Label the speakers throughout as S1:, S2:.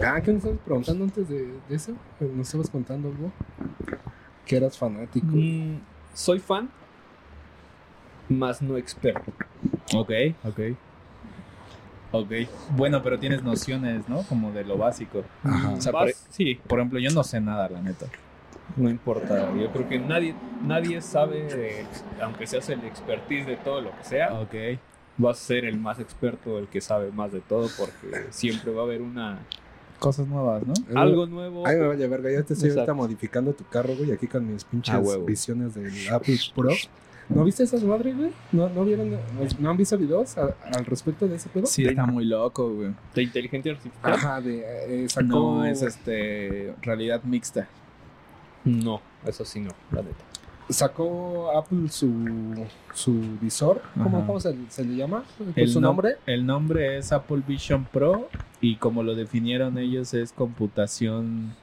S1: Ah, ¿qué nos estabas preguntando antes de, de eso? ¿Nos estabas contando algo? Que eras fanático.
S2: Mm, soy fan, más no experto.
S3: Ok, ok. Ok. Bueno, pero tienes nociones, ¿no? Como de lo básico.
S1: Ajá.
S3: O sea,
S2: Vas-
S3: por,
S2: sí,
S3: por ejemplo, yo no sé nada, la neta.
S2: no importa. Yo creo que nadie, nadie sabe, eh, aunque seas el expertise de todo lo que sea,
S3: Ok.
S2: vas a ser el más experto, el que sabe más de todo, porque siempre va a haber una
S3: Cosas nuevas, ¿no?
S1: Eh,
S2: algo nuevo.
S1: Ay, me vaya verga, ya te estoy ahorita modificando tu carro, güey, aquí con mis pinches
S2: Ah,
S1: visiones del Apple Pro. ¿No viste esas madres, güey? ¿No, no vieron, no han visto videos a- al respecto de ese pedo?
S3: Sí, está muy loco, güey.
S2: de inteligencia artificial.
S1: Ajá, de, eh, sacó...
S3: No, es este realidad mixta.
S2: No, eso sí no, la neta.
S1: Sacó Apple su, su visor, ¿cómo, se, se le llama? ¿Por
S3: El
S1: su
S3: no-
S1: nombre?
S3: El nombre es Apple Vision Pro y como lo definieron ellos es computación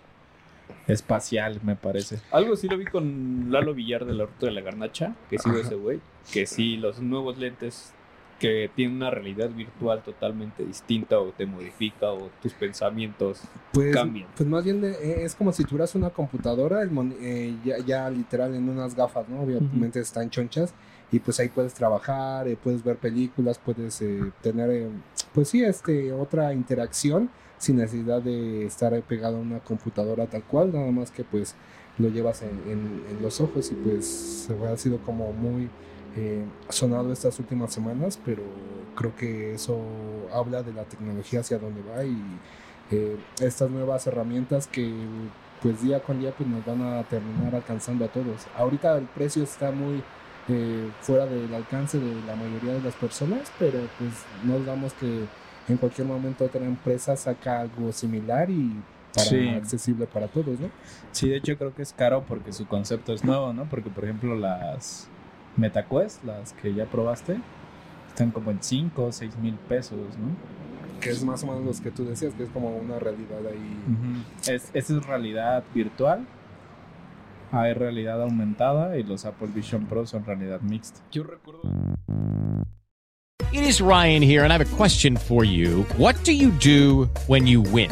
S3: espacial, me parece.
S2: Algo sí lo vi con Lalo Villar de la Ruta de la Garnacha, que sí ese güey, que sí, los nuevos lentes que tienen una realidad virtual totalmente distinta o te modifica o tus pensamientos
S1: Pues,
S2: cambian.
S1: pues más bien de- eh, es como si tuvieras una computadora, el eh, ya, ya literal en unas gafas, ¿no? Obviamente están chonchas y pues ahí puedes trabajar, eh, puedes ver películas, puedes eh, tener, eh, pues sí, este, otra interacción sin necesidad de estar pegado a una computadora tal cual, nada más que pues lo llevas en, los ojos y pues ha sido como muy eh, sonado estas últimas semanas, pero creo que eso habla de la tecnología hacia dónde va y estas nuevas herramientas que pues día con día pues nos van a terminar alcanzando a todos. Ahorita el precio está muy eh, fuera del alcance de la mayoría de las personas, pero pues no dudamos que en cualquier momento otra empresa saca algo similar y para
S3: Sí.
S1: accesible para todos, ¿no?
S3: Sí, de hecho creo que es caro porque su concepto es nuevo, ¿no? Porque por ejemplo las MetaQuest, las que ya probaste, están como en 5 o 6 mil pesos, ¿no?
S1: Que es más o menos los que tú decías, que es como una realidad ahí.
S3: es, esa es realidad virtual, hay realidad aumentada y los Apple Vision Pro son realidad mixta.
S2: Yo recuerdo
S4: It is Ryan here, and I have a question for you. What do you do when you win?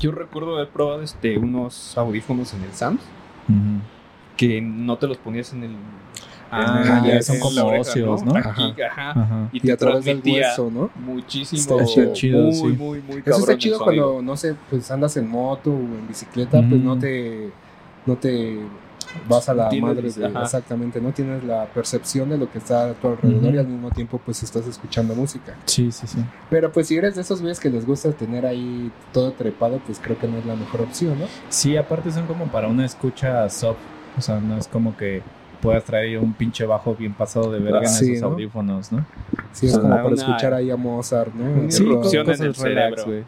S2: Yo recuerdo haber probado este, unos audífonos en el Sams que no te los ponías en el.
S3: Ah,
S2: en-
S3: ya son
S2: la
S3: como
S2: oreja,
S3: óseos, ¿no?
S2: Aquí, ajá.
S3: Ajá.
S2: Y,
S1: Y
S2: te
S1: a través del hueso, ¿no?
S2: Muchísimo.
S1: Está chido,
S2: muy,
S3: sí.
S2: muy, muy
S1: Eso está chido cuando, no sé, pues andas en moto o en bicicleta, pues no te, no te vas a la
S2: Tienes
S1: madre de, exactamente, ¿no? Tienes la percepción de lo que está a tu alrededor y al mismo tiempo pues estás escuchando música.
S3: Sí, sí, sí.
S1: Pero pues si eres de esos güeyes que les gusta tener ahí todo trepado, pues creo que no es la mejor opción, ¿no?
S3: Sí, aparte son como para una escucha soft. O sea, no es como que puedas traer un pinche bajo bien pasado de verga en
S1: Sí,
S3: esos
S1: ¿no?
S3: audífonos, ¿no?
S1: Sí, es como para
S2: una-
S1: escuchar ahí a Mozart, ¿no?
S3: Sí, cosas
S2: en el
S3: relax,
S2: cerebro.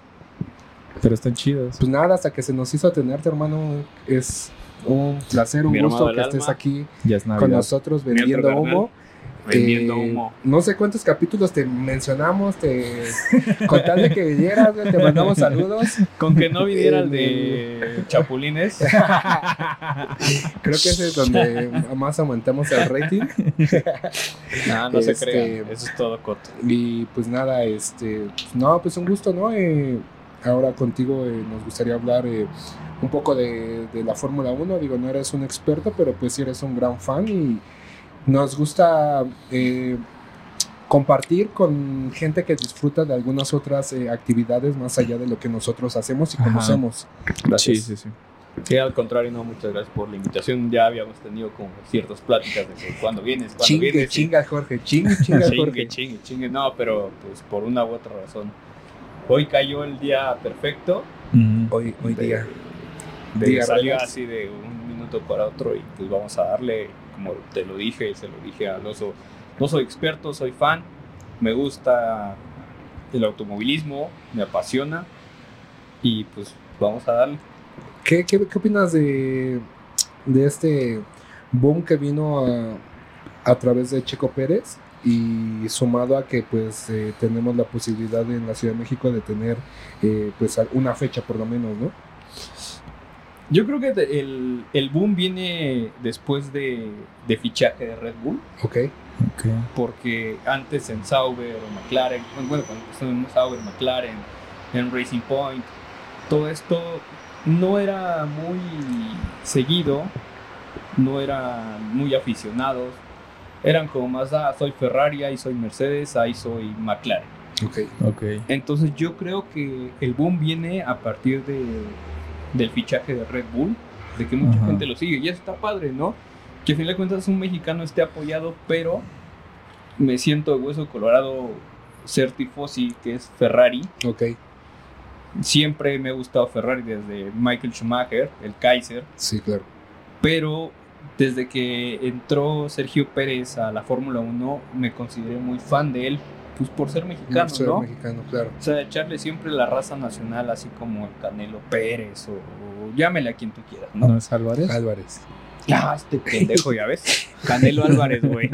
S3: Pero están chidos.
S1: Pues nada, hasta que se nos hizo tenerte, hermano, es un placer, un
S2: Mi
S1: gusto que estés
S2: alma.
S1: aquí con nosotros vendiendo humo.
S2: Vendiendo
S1: Eh,
S2: humo.
S1: No sé cuántos capítulos te mencionamos, te con tal de que vinieras, te mandamos saludos.
S2: Con que no viniera el de Chapulines.
S1: Creo que ese es donde más aumentamos el rating.
S2: No, no se
S1: Este-
S2: crean. Eso es todo coto.
S1: Y pues nada, este, pues, no, pues un gusto, ¿no? Eh, ahora contigo eh, nos gustaría hablar eh, un poco de, de la Fórmula 1. Digo, no eres un experto, pero pues sí eres un gran fan y nos gusta eh, compartir con gente que disfruta de algunas otras eh, actividades más allá de lo que nosotros hacemos y
S3: Ajá.
S1: conocemos.
S3: Sí, sí, sí.
S2: Sí, al contrario, no, muchas gracias por la invitación. Ya habíamos tenido como ciertas pláticas de que cuando vienes, cuando
S1: Chingue,
S2: vienes.
S1: chinga, Jorge, chingue, chinga,
S2: chingue,
S1: Jorge.
S2: chingue, chingue. No, pero pues por una u otra razón. Hoy cayó el día perfecto.
S1: Hoy, hoy
S2: de-
S1: día.
S2: de
S1: Día
S2: salió así de un minuto para otro y pues vamos a darle, como te lo dije y se lo dije al oso, no soy experto, soy fan, me gusta el automovilismo, me apasiona y pues vamos a darle.
S1: ¿Qué, qué, qué opinas de, de este boom que vino a, a través de Checo Pérez? Y sumado a que pues eh, tenemos la posibilidad en la Ciudad de México de tener eh, pues una fecha por lo menos, ¿no?
S2: Yo creo que el, el boom viene después de, de fichaje de Red Bull,
S1: Ok.
S3: Ok.
S2: porque antes en Sauber o McLaren, bueno, cuando empezó en Sauber, McLaren, en Racing Point, todo esto no era muy seguido, no eran muy aficionados, eran como más, ah, soy Ferrari, ahí soy Mercedes, ahí soy McLaren.
S1: Ok.
S3: Ok.
S2: Entonces yo creo que el boom viene a partir de, del fichaje de Red Bull, de que mucha
S3: Ajá.
S2: gente lo sigue. Y eso está padre, ¿no? Que a fin de cuentas un mexicano esté apoyado, pero me siento de hueso colorado ser tifosi, que es Ferrari.
S1: Ok.
S2: Siempre me ha gustado Ferrari desde Michael Schumacher, el Kaiser,
S1: Sí, claro.
S2: pero desde que entró Sergio Pérez a la Fórmula 1 me consideré muy fan de él, pues por ser mexicano,
S1: Soy
S2: ¿no?
S1: mexicano, claro.
S2: O sea, echarle siempre la raza nacional, así como el Canelo Pérez o, o llámele a quien tú quieras, ¿no?
S3: ¿No es Álvarez?
S1: Álvarez.
S2: Ah, este pendejo, ya ves. Canelo Álvarez, güey.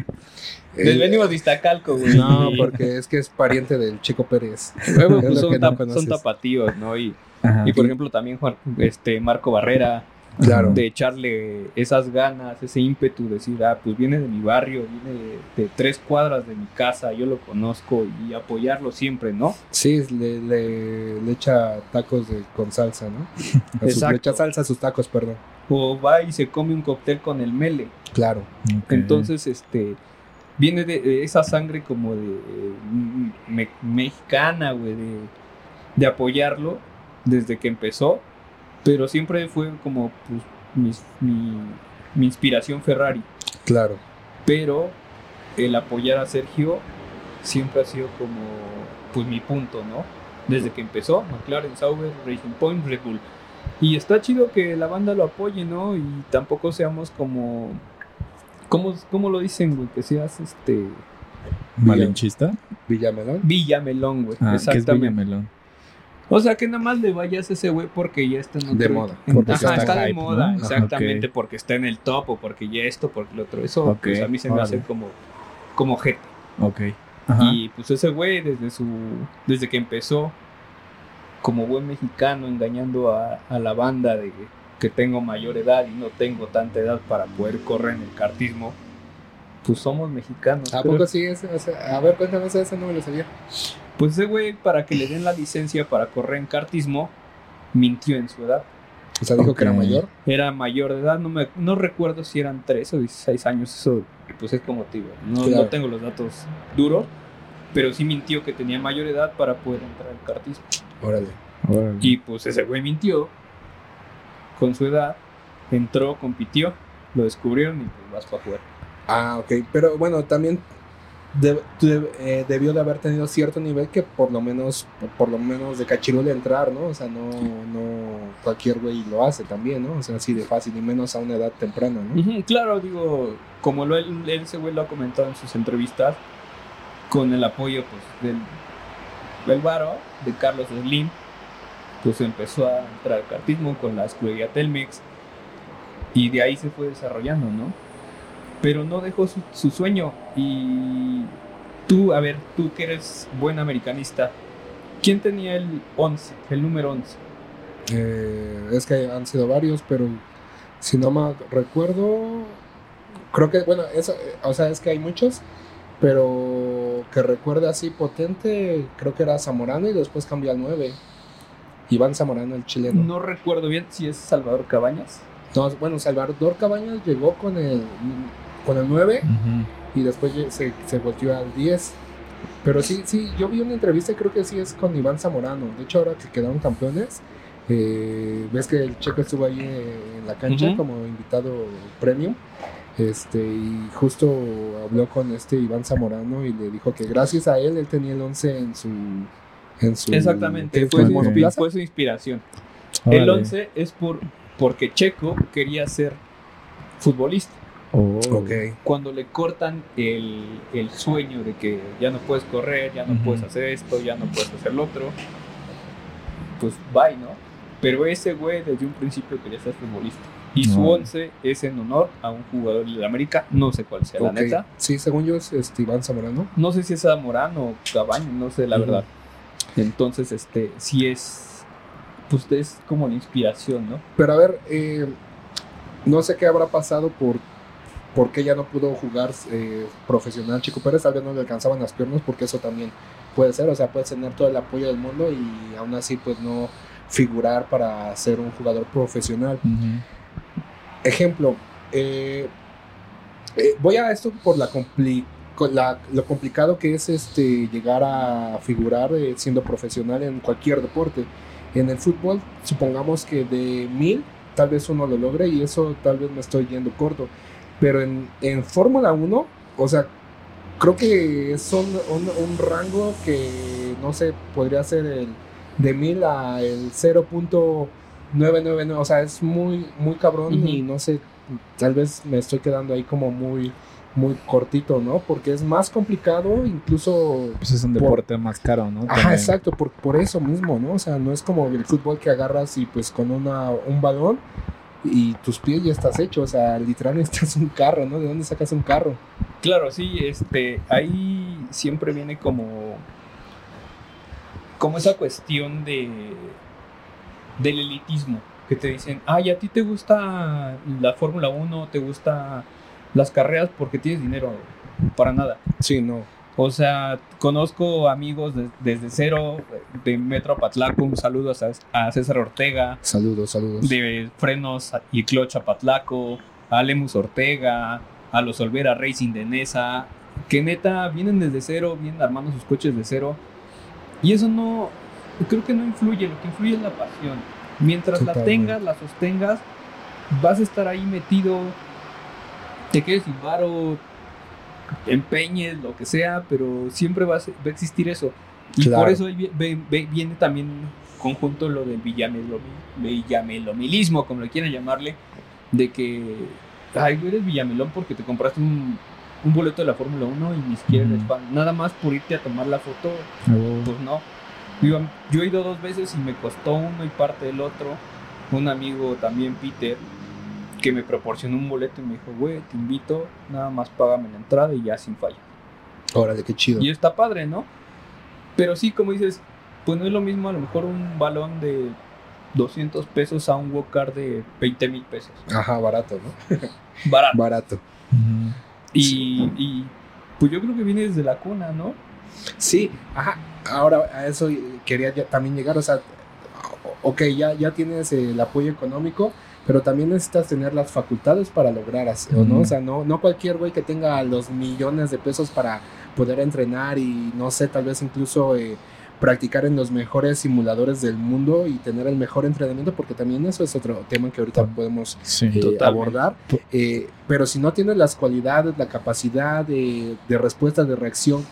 S1: Eh,
S2: Les venimos de Iztacalco, güey.
S1: No, porque es que es pariente del Chico Pérez. Es
S2: pues, son,
S1: no
S2: tapatíos, ¿no? Y,
S3: Ajá.
S2: y por ejemplo, también Juan, este, Marco Barrera,
S1: Claro.
S2: de echarle esas ganas, ese ímpetu, decir, ah, pues viene de mi barrio, viene de, de tres cuadras de mi casa, yo lo conozco y apoyarlo siempre, ¿no?
S1: Sí, le, le, le echa tacos de, con salsa, ¿no? A sus-
S2: Exacto.
S1: le echa salsa a sus tacos, perdón.
S2: O va y se come un cóctel con el mele.
S1: Claro.
S2: Entonces, este, viene de, de esa sangre como de eh, me- mexicana, güey, de, de apoyarlo desde que empezó, pero siempre fue como pues, mi, mi inspiración Ferrari.
S1: Claro.
S2: Pero el apoyar a Sergio siempre ha sido como pues mi punto, ¿no? Desde que empezó, McLaren, Sauber, Racing Point, Red Bull. Y está chido que la banda lo apoye, ¿no? Y tampoco seamos como... ¿Cómo, cómo lo dicen, güey? Que seas este...
S3: ¿Malinchista?
S1: Villamelón.
S2: Villamelón, güey.
S3: Ah, ¿qué es
S2: Exactamente.
S3: Villamelón?
S2: O sea, que nada más le vayas a ese güey porque ya está en
S1: De
S2: otro-
S1: moda,
S2: en-
S3: porque
S2: Ajá,
S3: está
S2: está, de moda,
S3: ¿no? Ajá,
S2: exactamente, porque está en el top o porque ya esto, porque lo otro. Eso,
S3: Ok,
S2: pues a mí se me hace como, como gente.
S3: Ok. Ajá.
S2: Y pues ese güey desde su desde que empezó como buen mexicano engañando a, a la banda de que tengo mayor edad y no tengo tanta edad para poder correr en el kartismo, pues somos mexicanos.
S1: ¿A
S2: creo.
S1: poco sí? Ese, o sea, a ver, cuéntame ese no me lo sabía.
S2: Pues ese güey para que le den la licencia para correr en kartismo mintió en su edad.
S1: O sea, dijo que era mayor.
S2: Era mayor de edad, no me no recuerdo si eran 13 o 16 años, eso pues es como te digo, no,
S1: Claro.
S2: no tengo los datos duros, pero sí mintió que tenía mayor edad para poder entrar al kartismo.
S1: Órale.
S3: Órale.
S2: Y pues ese güey mintió con su edad, entró, compitió lo descubrieron y pues vas para jugar.
S1: Ah, ok. Pero bueno, también de- de- eh, debió de haber tenido cierto nivel que por lo menos, por, lo menos de cachirul entrar, ¿no? O sea, no, no cualquier güey lo hace también, ¿no? O sea, así de fácil y menos a una edad temprana, ¿no?
S2: Claro, digo, como lo, ese güey lo ha comentado en sus entrevistas, con el apoyo pues, del, del varo, de Carlos Slim, pues empezó a entrar al cartismo con la escudería Telmex y de ahí se fue desarrollando, ¿no? Pero no dejó su, su sueño y tú, a ver, tú que eres buen americanista, ¿quién tenía el 11, el número 11?
S1: Eh, es que han sido varios, pero si no me recuerdo, creo que, bueno, eso, o sea, es que hay muchos, pero que recuerde así potente, creo que era Zamorano y después cambió al 9. Iván Zamorano, el chileno.
S2: No recuerdo bien si es Salvador Cabañas.
S1: No, bueno, Salvador Cabañas llegó con el, con el 9 y después se, se volteó al 10. Pero sí, sí, yo vi una entrevista, creo que sí es con Iván Zamorano. De hecho, ahora que quedaron campeones, eh, ves que el checo estuvo ahí en la cancha como invitado premium. Este, y justo habló con este Iván Zamorano y le dijo que gracias a él, él tenía el 11 en su. En su
S2: Exactamente,
S1: ¿qué
S2: fue su, inspiración. El 11 es por, porque Checo quería ser futbolista.
S3: Oh.
S1: Ok.
S2: Cuando le cortan el, el sueño de que ya no puedes correr, ya no puedes hacer esto, ya no puedes hacer lo otro, pues bye, ¿no? Pero ese güey desde un principio quería ser futbolista. Y su
S3: No.
S2: 11 es en honor a un jugador de América, no sé cuál sea, la neta.
S1: Sí, según yo es este, Iván Zamorano.
S2: No sé si es Zamorano o Cabaño, no sé la verdad. Entonces, este, sí es, pues es como la inspiración, ¿no?
S1: Pero a ver, eh, no sé qué habrá pasado por, por qué ya no pudo jugar eh, profesional Chico Pérez, tal vez no le alcanzaban las piernas, porque eso también puede ser, o sea, puedes tener todo el apoyo del mundo y aún así pues no figurar para ser un jugador profesional. Ejemplo, eh, eh, voy a esto por la, compli- la- lo complicado que es este llegar a figurar siendo profesional en cualquier deporte. En el fútbol, supongamos que de mil, tal vez uno lo logre y eso tal vez me estoy yendo corto. Pero en, en Fórmula 1, o sea, creo que son un, un rango que no sé, podría ser el de mil a el 0.999, o sea, es muy, muy cabrón y no sé, tal vez me estoy quedando ahí como muy, muy cortito, ¿no? Porque es más complicado, incluso
S3: Pues es un
S1: Por-
S3: deporte más caro, ¿no?
S1: Ajá,
S3: También.
S1: exacto, por, por eso mismo, ¿no? O sea, no es como el fútbol que agarras y pues con una, un balón y tus pies ya estás hecho, o sea, literal necesitas un carro, ¿no? ¿De dónde sacas un carro?
S2: Claro, sí, este, ahí siempre viene como, como esa cuestión de, del elitismo, que te dicen, ay, a ti te gusta la Fórmula 1, te gusta las carreras porque tienes dinero, para nada.
S1: Sí, no.
S2: O sea, conozco amigos de- desde cero, de Metro Patlaco, un saludo a, a César Ortega,
S1: Saludos, saludos.
S2: de frenos y clutch a Patlaco, a Lemus Ortega, a los Olvera Racing de Nesa, que neta vienen desde cero, vienen armando sus coches de cero. Y eso no, creo que no influye, lo que influye es la pasión. Mientras la tengas, la sostengas, vas a estar ahí metido, te quedes sin varo, empeñes, lo que sea, pero siempre va a, ser- va a existir eso. Y
S1: Claro.
S2: por eso viene también conjunto lo del villamelomi- villamelomilismo, como le quieran llamarle, de que, ay, tú eres villamelón porque te compraste un, un boleto de la Fórmula 1 y ni siquiera eres
S3: Ujú.
S2: fan. Nada más por irte a tomar la foto,
S3: Oh.
S2: pues no. Yo, yo he ido dos veces y me costó uno y parte del otro. Un amigo también, Peter, que me proporcionó un boleto y me dijo, güey, te invito, nada más págame la entrada y ya sin falla.
S1: Órale, qué chido.
S2: Y está padre, ¿no? Pero sí, como dices, pues no es lo mismo a lo mejor un balón de 200 pesos a un walk de 20 mil pesos.
S1: Ajá, barato, ¿no?
S2: Barato.
S1: Barato.
S2: Y, y, pues yo creo que viene desde la cuna, ¿no?
S1: Sí, ajá. Ahora a eso quería ya también llegar, o sea, ok, ya, ya tienes el apoyo económico, pero también necesitas tener las facultades para lograr hacerlo, ¿no? O sea, no, no cualquier güey que tenga los millones de pesos para poder entrenar y no sé, tal vez incluso eh, practicar en los mejores simuladores del mundo y tener el mejor entrenamiento, porque también eso es otro tema que ahorita podemos
S3: Sí.
S1: eh, abordar. Eh, pero si no tienes las cualidades, la capacidad de, de respuesta, de reacción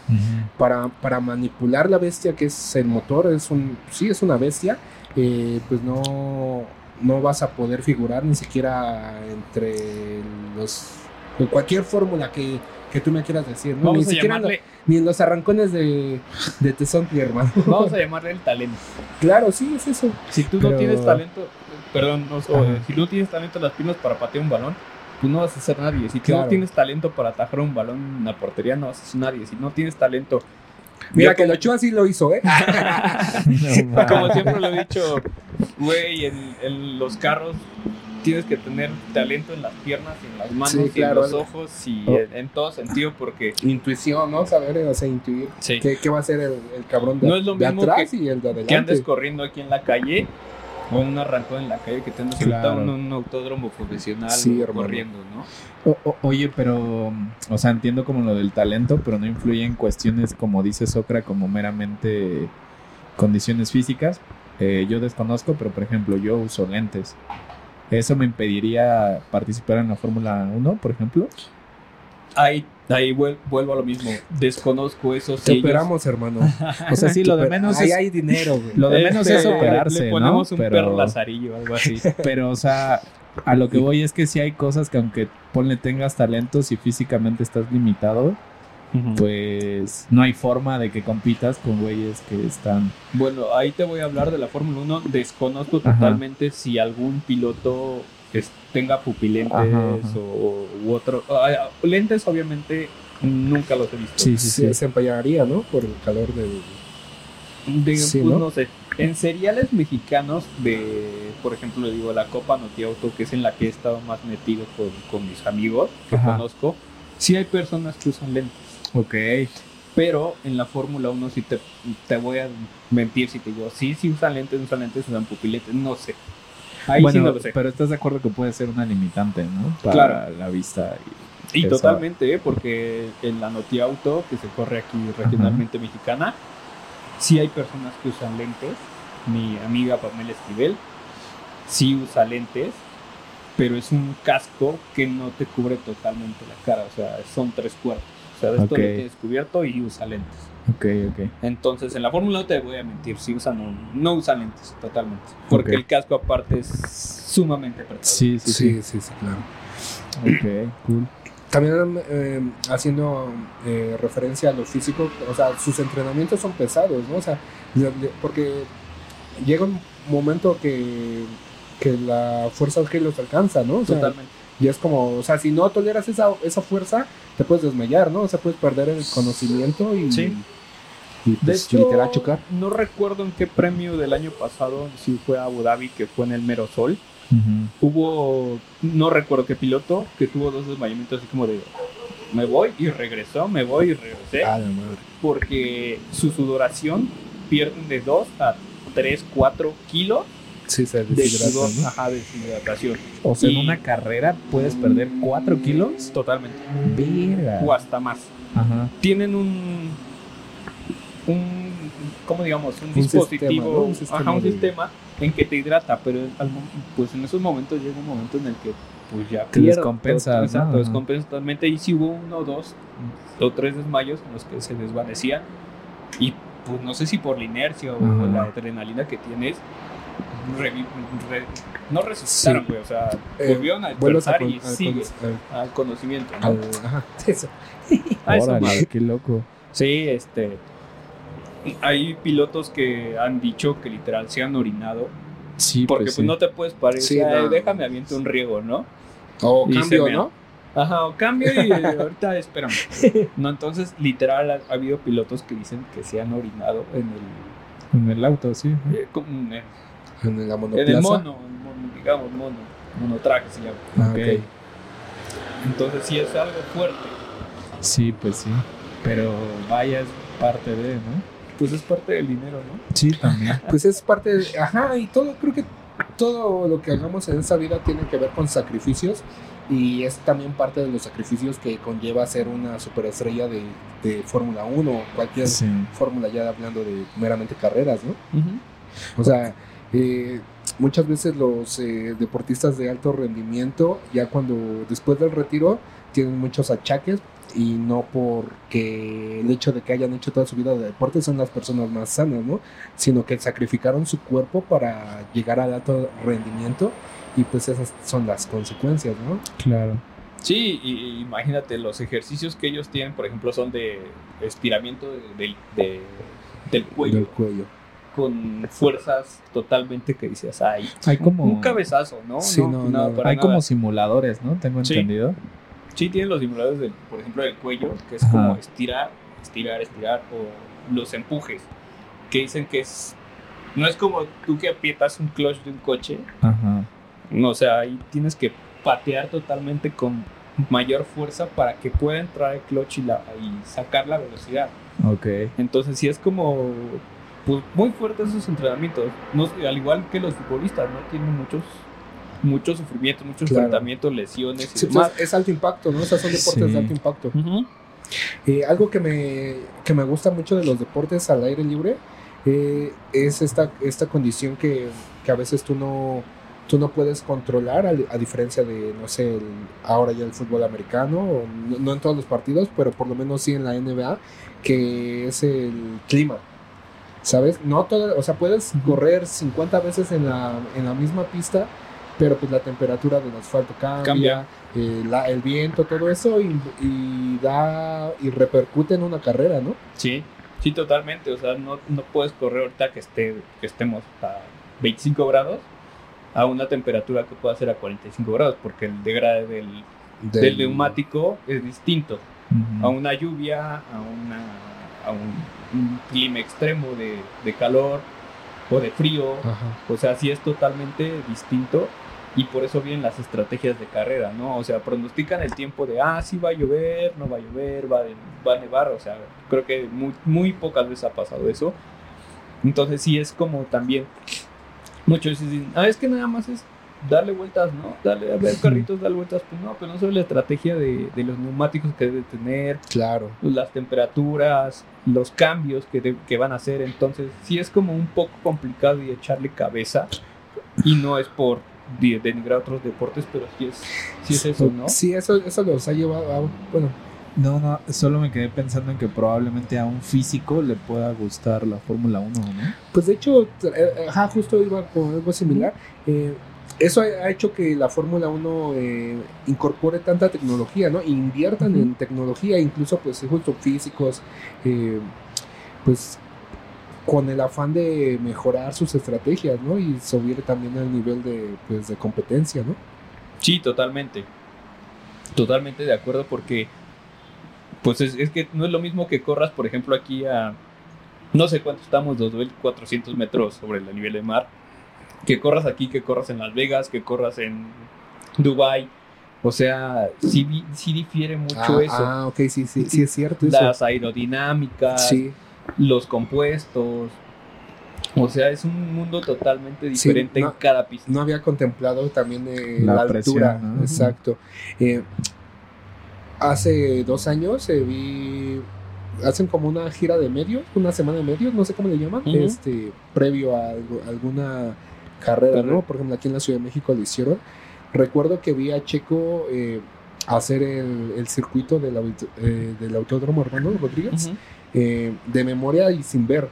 S1: para, para manipular la bestia que es el motor, es un, sí es una bestia, eh, pues no, no vas a poder figurar ni siquiera entre los cualquier fórmula que, que tú me quieras decir, ¿no?
S2: Vamos
S1: ni siquiera lo- ni en los arrancones de, de Tezontle, hermano.
S2: Vamos a llamarle el talento.
S1: Claro, sí, es eso.
S2: Si tú
S1: Pero-
S2: no tienes talento, perdón, no, o, si no tienes talento en las piernas para patear un balón, pues no vas a ser nadie. Si tú
S1: Claro.
S2: no tienes talento para atajar un balón en la portería, no vas a ser nadie. Si no tienes talento,
S1: Mira
S2: Yo
S1: que
S2: como-
S1: lo Ochoa sí lo hizo, ¿eh?
S2: como siempre lo he dicho, güey, en, en los carros tienes que tener talento en las piernas, en las manos
S1: Sí,
S2: y en
S1: claro.
S2: los ojos y
S1: Oh.
S2: en, en todo sentido porque
S1: Intuición, ¿no? Saber, o sea, intuir
S2: Sí.
S1: qué, qué va a ser el, el cabrón de,
S2: no es lo
S1: de
S2: mismo
S1: atrás
S2: que,
S1: y el de adelante.
S2: que andes corriendo aquí en la calle o un arrancón en la calle que te andes
S3: Claro.
S2: en un autódromo profesional
S1: Sí,
S2: corriendo, ¿no?
S3: O- o- oye, pero, o sea, entiendo como lo del talento, pero no influye en cuestiones, como dice Socra, como meramente condiciones físicas. Eh, yo desconozco, pero por ejemplo, yo uso lentes. ¿Eso me impediría participar en la Fórmula 1, por ejemplo?
S2: Ahí, ahí vuel- vuelvo a lo mismo. Desconozco eso.
S1: Te operamos, hermano.
S3: O sea, sí, lo de menos
S1: Ahí
S3: es,
S1: hay dinero, güey.
S3: lo de menos es
S2: Este,
S3: operarse,
S2: Le ponemos
S3: ¿no?
S2: un perro lazarillo o algo así.
S3: Pero, o sea, a lo que voy es que si hay cosas que aunque ponle tengas talentos y físicamente estás limitado, pues no hay forma de que compitas con güeyes que están...
S2: Bueno, ahí te voy a hablar de la Fórmula 1. Desconozco
S3: Ajá.
S2: totalmente si algún piloto es- tenga pupilentes
S3: Ajá, ajá.
S2: o u otro. lentes, obviamente, nunca los he visto.
S3: Sí, sí,
S1: se,
S3: sí.
S1: se empañaría, ¿no? Por el calor del...
S2: De-
S1: Sí,
S2: pues,
S1: ¿no?
S2: ¿no? sé. En seriales mexicanos de, por ejemplo, le digo la Copa Noti Auto, que es en la que he estado más metido con, con mis amigos que
S3: Ajá.
S2: conozco, sí hay personas que usan lentes.
S3: Ok.
S2: Pero en la Fórmula 1 sí te, te voy a mentir si te digo, sí, sí usan lentes, usan lentes, usan pupilentes, no sé. Ahí
S3: bueno,
S2: sí no lo sé.
S3: pero estás de acuerdo que puede ser una limitante, ¿no? Para
S2: Claro.
S3: la vista.
S2: Y totalmente, ¿eh? porque en la Noti Auto, que se corre aquí regionalmente mexicana, sí hay personas que usan lentes. Mi amiga Pamela Esquivel sí usa lentes, pero es un casco que no te cubre totalmente la cara, o sea, son tres cuartos. O sea, de esto lo tienes cubierto y usa lentes.
S3: Ok, ok.
S2: Entonces, en la Fórmula no te voy a mentir, sí usan, no, no usan lentes totalmente, porque el casco aparte es sumamente apretado.
S3: Sí, sí, sí.
S1: Sí, sí, sí, claro.
S3: Ok, cool.
S1: También eh, haciendo eh, referencia a lo físico, o sea, sus entrenamientos son pesados, ¿no? O sea, porque llega un momento que, que la fuerza G los alcanza, ¿no? O sea,
S2: Totalmente.
S1: Y es como, o sea, si no toleras esa, esa fuerza, te puedes desmayar, ¿no? O sea, puedes perder el conocimiento y,
S2: Sí. De
S1: pues,
S2: hecho,
S1: literal chocar.
S2: no recuerdo en qué premio del año pasado, si fue Abu Dhabi, que fue en el Mero Sol. Hubo, no recuerdo qué piloto, que tuvo dos desmayamientos así como de, me voy y regresó, me voy y regresé.
S1: Ah.
S2: Porque su sudoración pierden de 2 a 3, 4 kilos
S1: Sí, se
S2: de
S1: deshidrata, ¿no?
S2: ajá, de deshidratación.
S3: O sea, en una carrera puedes perder 4 kilos.
S2: Totalmente.
S3: Verga.
S2: O hasta más.
S3: Ajá.
S2: tienen un un ¿cómo digamos? un,
S1: Un
S2: dispositivo
S1: sistema, ¿no? Un sistema
S2: ajá, un
S1: de-
S2: sistema en que te hidrata pero pues en esos momentos llega un momento en el que pues ya
S3: Te
S2: pierdo,
S3: ¿no?
S2: exacto, descompensas totalmente y si hubo uno dos o tres desmayos en los que se desvanecían y pues no sé si por la inercia o la adrenalina que tienes re- no resucitaron
S1: Sí.
S2: güey o sea
S1: Eh,
S2: volvieron a despertar y
S1: al
S2: sigue al conocimiento ¿no?
S1: al- ajá, eso.
S2: A eso
S3: Órale, qué loco.
S2: Sí, este. Hay pilotos que han dicho que literal se han orinado.
S3: Sí,
S2: Porque
S3: pues
S2: pues,
S3: sí.
S2: no te puedes parar y
S1: Sí,
S2: decir, "Ay,
S1: no.
S2: déjame aviento un riego, ¿no?
S1: O
S2: Y
S1: cambio, ¿no?
S2: Ajá, o cambio y ahorita espérame. No, entonces literal ha, ha habido pilotos que dicen que se han orinado en el,
S3: En el auto, sí.
S2: eh, en
S1: En la
S2: en
S1: monoplaza.
S2: el mono, en mono, digamos mono, monotraje se llama.
S1: Ah,
S3: Ok.
S1: ok.
S2: Entonces sí es algo fuerte.
S3: Sí, pues sí. Pero vaya, es parte de, ¿no?
S2: Pues es parte del dinero, ¿no?
S3: Sí, también.
S1: Pues es parte de, ajá, y todo, creo que todo lo que hagamos en esta vida tiene que ver con sacrificios y es también parte de los sacrificios que conlleva ser una superestrella de, de Fórmula 1 o cualquier
S3: Sí.
S1: fórmula ya hablando de meramente carreras, ¿no? O sea, eh, muchas veces los eh, deportistas de alto rendimiento, ya cuando después del retiro, tienen muchos achaques y no porque el hecho de que hayan hecho toda su vida de deporte son las personas más sanas, ¿no? Sino que sacrificaron su cuerpo para llegar al alto rendimiento y pues esas son las consecuencias, ¿no?
S3: Claro.
S2: Sí, y, y imagínate, los ejercicios que ellos tienen, por ejemplo, son de estiramiento de- del- de- del cuello,
S1: Del cuello.
S2: con fuerzas totalmente que dices, ay,
S3: Hay como-
S2: un cabezazo, ¿no?
S1: Sí,
S2: no,
S1: no,
S3: Hay
S2: nada.
S3: como simuladores, ¿no? Tengo
S2: Sí.
S3: entendido.
S2: Sí, tienen los simuladores, del, por ejemplo, del cuello, que es
S3: Ajá.
S2: como estirar, estirar, estirar, o los empujes, que dicen que es. No es como tú que aprietas un clutch de un coche,
S3: Ajá.
S2: no, o sea, ahí tienes que patear totalmente con mayor fuerza para que pueda entrar el clutch y, la, y sacar la velocidad.
S3: Ok.
S2: Entonces, sí es como pues, muy fuerte esos entrenamientos. No, al igual que los futbolistas, ¿no? Tienen muchos, muchos sufrimientos, muchos
S1: Claro.
S2: enfrentamientos, lesiones y
S1: Sí,
S2: demás.
S1: es, es alto impacto, ¿no? O sea, son deportes
S3: Sí.
S1: de alto impacto. Eh, algo que me, que me gusta mucho de los deportes al aire libre eh, es esta, esta condición que, que a veces tú no, tú no puedes controlar, a, diferencia de, no sé, el- ahora ya el fútbol americano, o no, no en todos los partidos, pero por lo menos sí en la NBA, que es el clima. ¿Sabes? No todo, o sea, puedes correr 50 veces en la, en la misma pista, pero pues la temperatura del asfalto cambia,
S2: Cambia.
S1: eh, la- el viento, todo eso, y, y da y repercute en una carrera, ¿no?
S2: Sí, sí, totalmente. O sea, no, no puedes correr ahorita que, esté, que estemos a 25 grados a una temperatura que pueda ser a 45 grados, porque el degrade del, del,
S1: Del-
S2: neumático es distinto a una lluvia, a, una, a un, un clima extremo de, de calor o de frío.
S1: Ajá.
S2: O sea, sí es totalmente distinto y por eso vienen las estrategias de carrera, ¿no? O sea, pronostican el tiempo de, ah, sí va a llover, no va a llover, va, a- va a nevar, o sea, creo que muy, muy pocas veces ha pasado eso. Entonces sí es como también, muchos dicen, ah, es que nada más es darle vueltas, ¿no? Darle a ver carritos, darle vueltas, pues no, pero no solo la estrategia de, de los neumáticos que debe tener,
S1: Claro.
S2: las temperaturas, los cambios que, de- que van a hacer. Entonces, sí es como un poco complicado y echarle cabeza. Y no es por de- denigrar otros deportes, pero sí es, sí es eso, ¿no?
S1: Sí, eso, eso los ha llevado a, bueno,
S3: No, no, solo me quedé pensando en que probablemente a un físico le pueda gustar la Fórmula 1, ¿no?
S1: Pues de hecho, eh, ajá, justo iba con algo similar. Eh, eso ha hecho que la Fórmula 1 eh, incorpore tanta tecnología, ¿no? Inviertan en tecnología, incluso pues justo físicos, eh, pues con el afán de mejorar sus estrategias, ¿no? Y subir también el nivel de, pues, de competencia, ¿no?
S2: Sí, totalmente. Totalmente de acuerdo porque pues es, es que no es lo mismo que corras, por ejemplo, aquí a no sé cuánto estamos, 2.400 metros sobre el nivel de mar, que corras aquí, que corras en Las Vegas, que corras en Dubai. O sea, sí, sí difiere mucho
S1: ah,
S2: eso.
S1: ah, ok, sí, sí, sí es cierto eso.
S2: Las aerodinámicas,
S1: Sí,
S2: los compuestos. O sea, es un mundo totalmente
S1: Sí,
S2: diferente
S1: no-
S2: en cada pista.
S1: no había contemplado también eh,
S3: La
S1: la, altura, exacto. Eh, hace dos años eh, vi, hacen como una gira de medios, una semana de medios, no sé cómo le llaman, este, previo a algo- alguna carrera,
S2: Carrera.
S1: ¿no? Por ejemplo, aquí en la Ciudad de México lo hicieron. Recuerdo que vi a Checo eh, hacer el, el circuito del, eh, del Autódromo Hermano Rodríguez eh, de memoria y sin ver.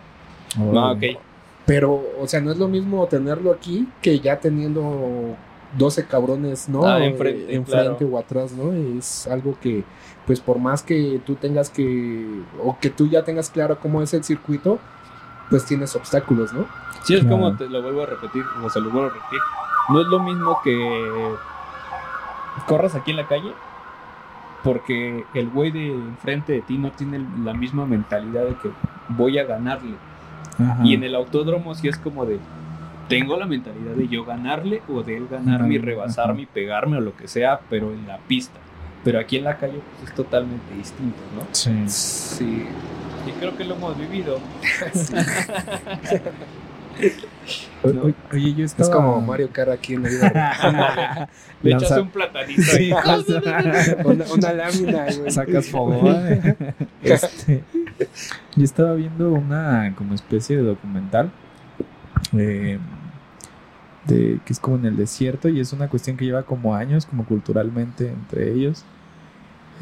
S2: Ah, ok.
S1: Pero, o sea, no es lo mismo tenerlo aquí que ya teniendo 12 cabrones, ¿no?
S2: Ah,
S1: Eh,
S2: enfrente,
S1: enfrente
S2: claro.
S1: o atrás, ¿no? Es algo que, pues por más que tú tengas que, o que tú ya tengas claro cómo es el circuito, pues tienes obstáculos, ¿no?
S2: Sí, es
S3: Claro.
S2: como te lo vuelvo a repetir, o se lo vuelvo a repetir. No es lo mismo que corras aquí en la calle, porque el güey de enfrente de ti no tiene la misma mentalidad de que voy a ganarle.
S3: Ajá.
S2: Y en el autódromo sí es como de, tengo la mentalidad de yo ganarle o de él ganarme y rebasarme y pegarme o lo que sea, pero en la pista. Pero aquí en la calle pues, es totalmente distinto, ¿no?
S3: Sí.
S1: Sí.
S2: Y creo que lo hemos vivido.
S3: O- Oye, yo estaba...
S1: Es como Mario Kart aquí en la vida.
S2: Le echas un platanito
S3: Sí,
S1: una, una lámina, güey.
S3: Sacas fogón. Este, yo estaba viendo una como especie de documental eh, de que es como en el desierto y es una cuestión que lleva como años, como culturalmente entre ellos.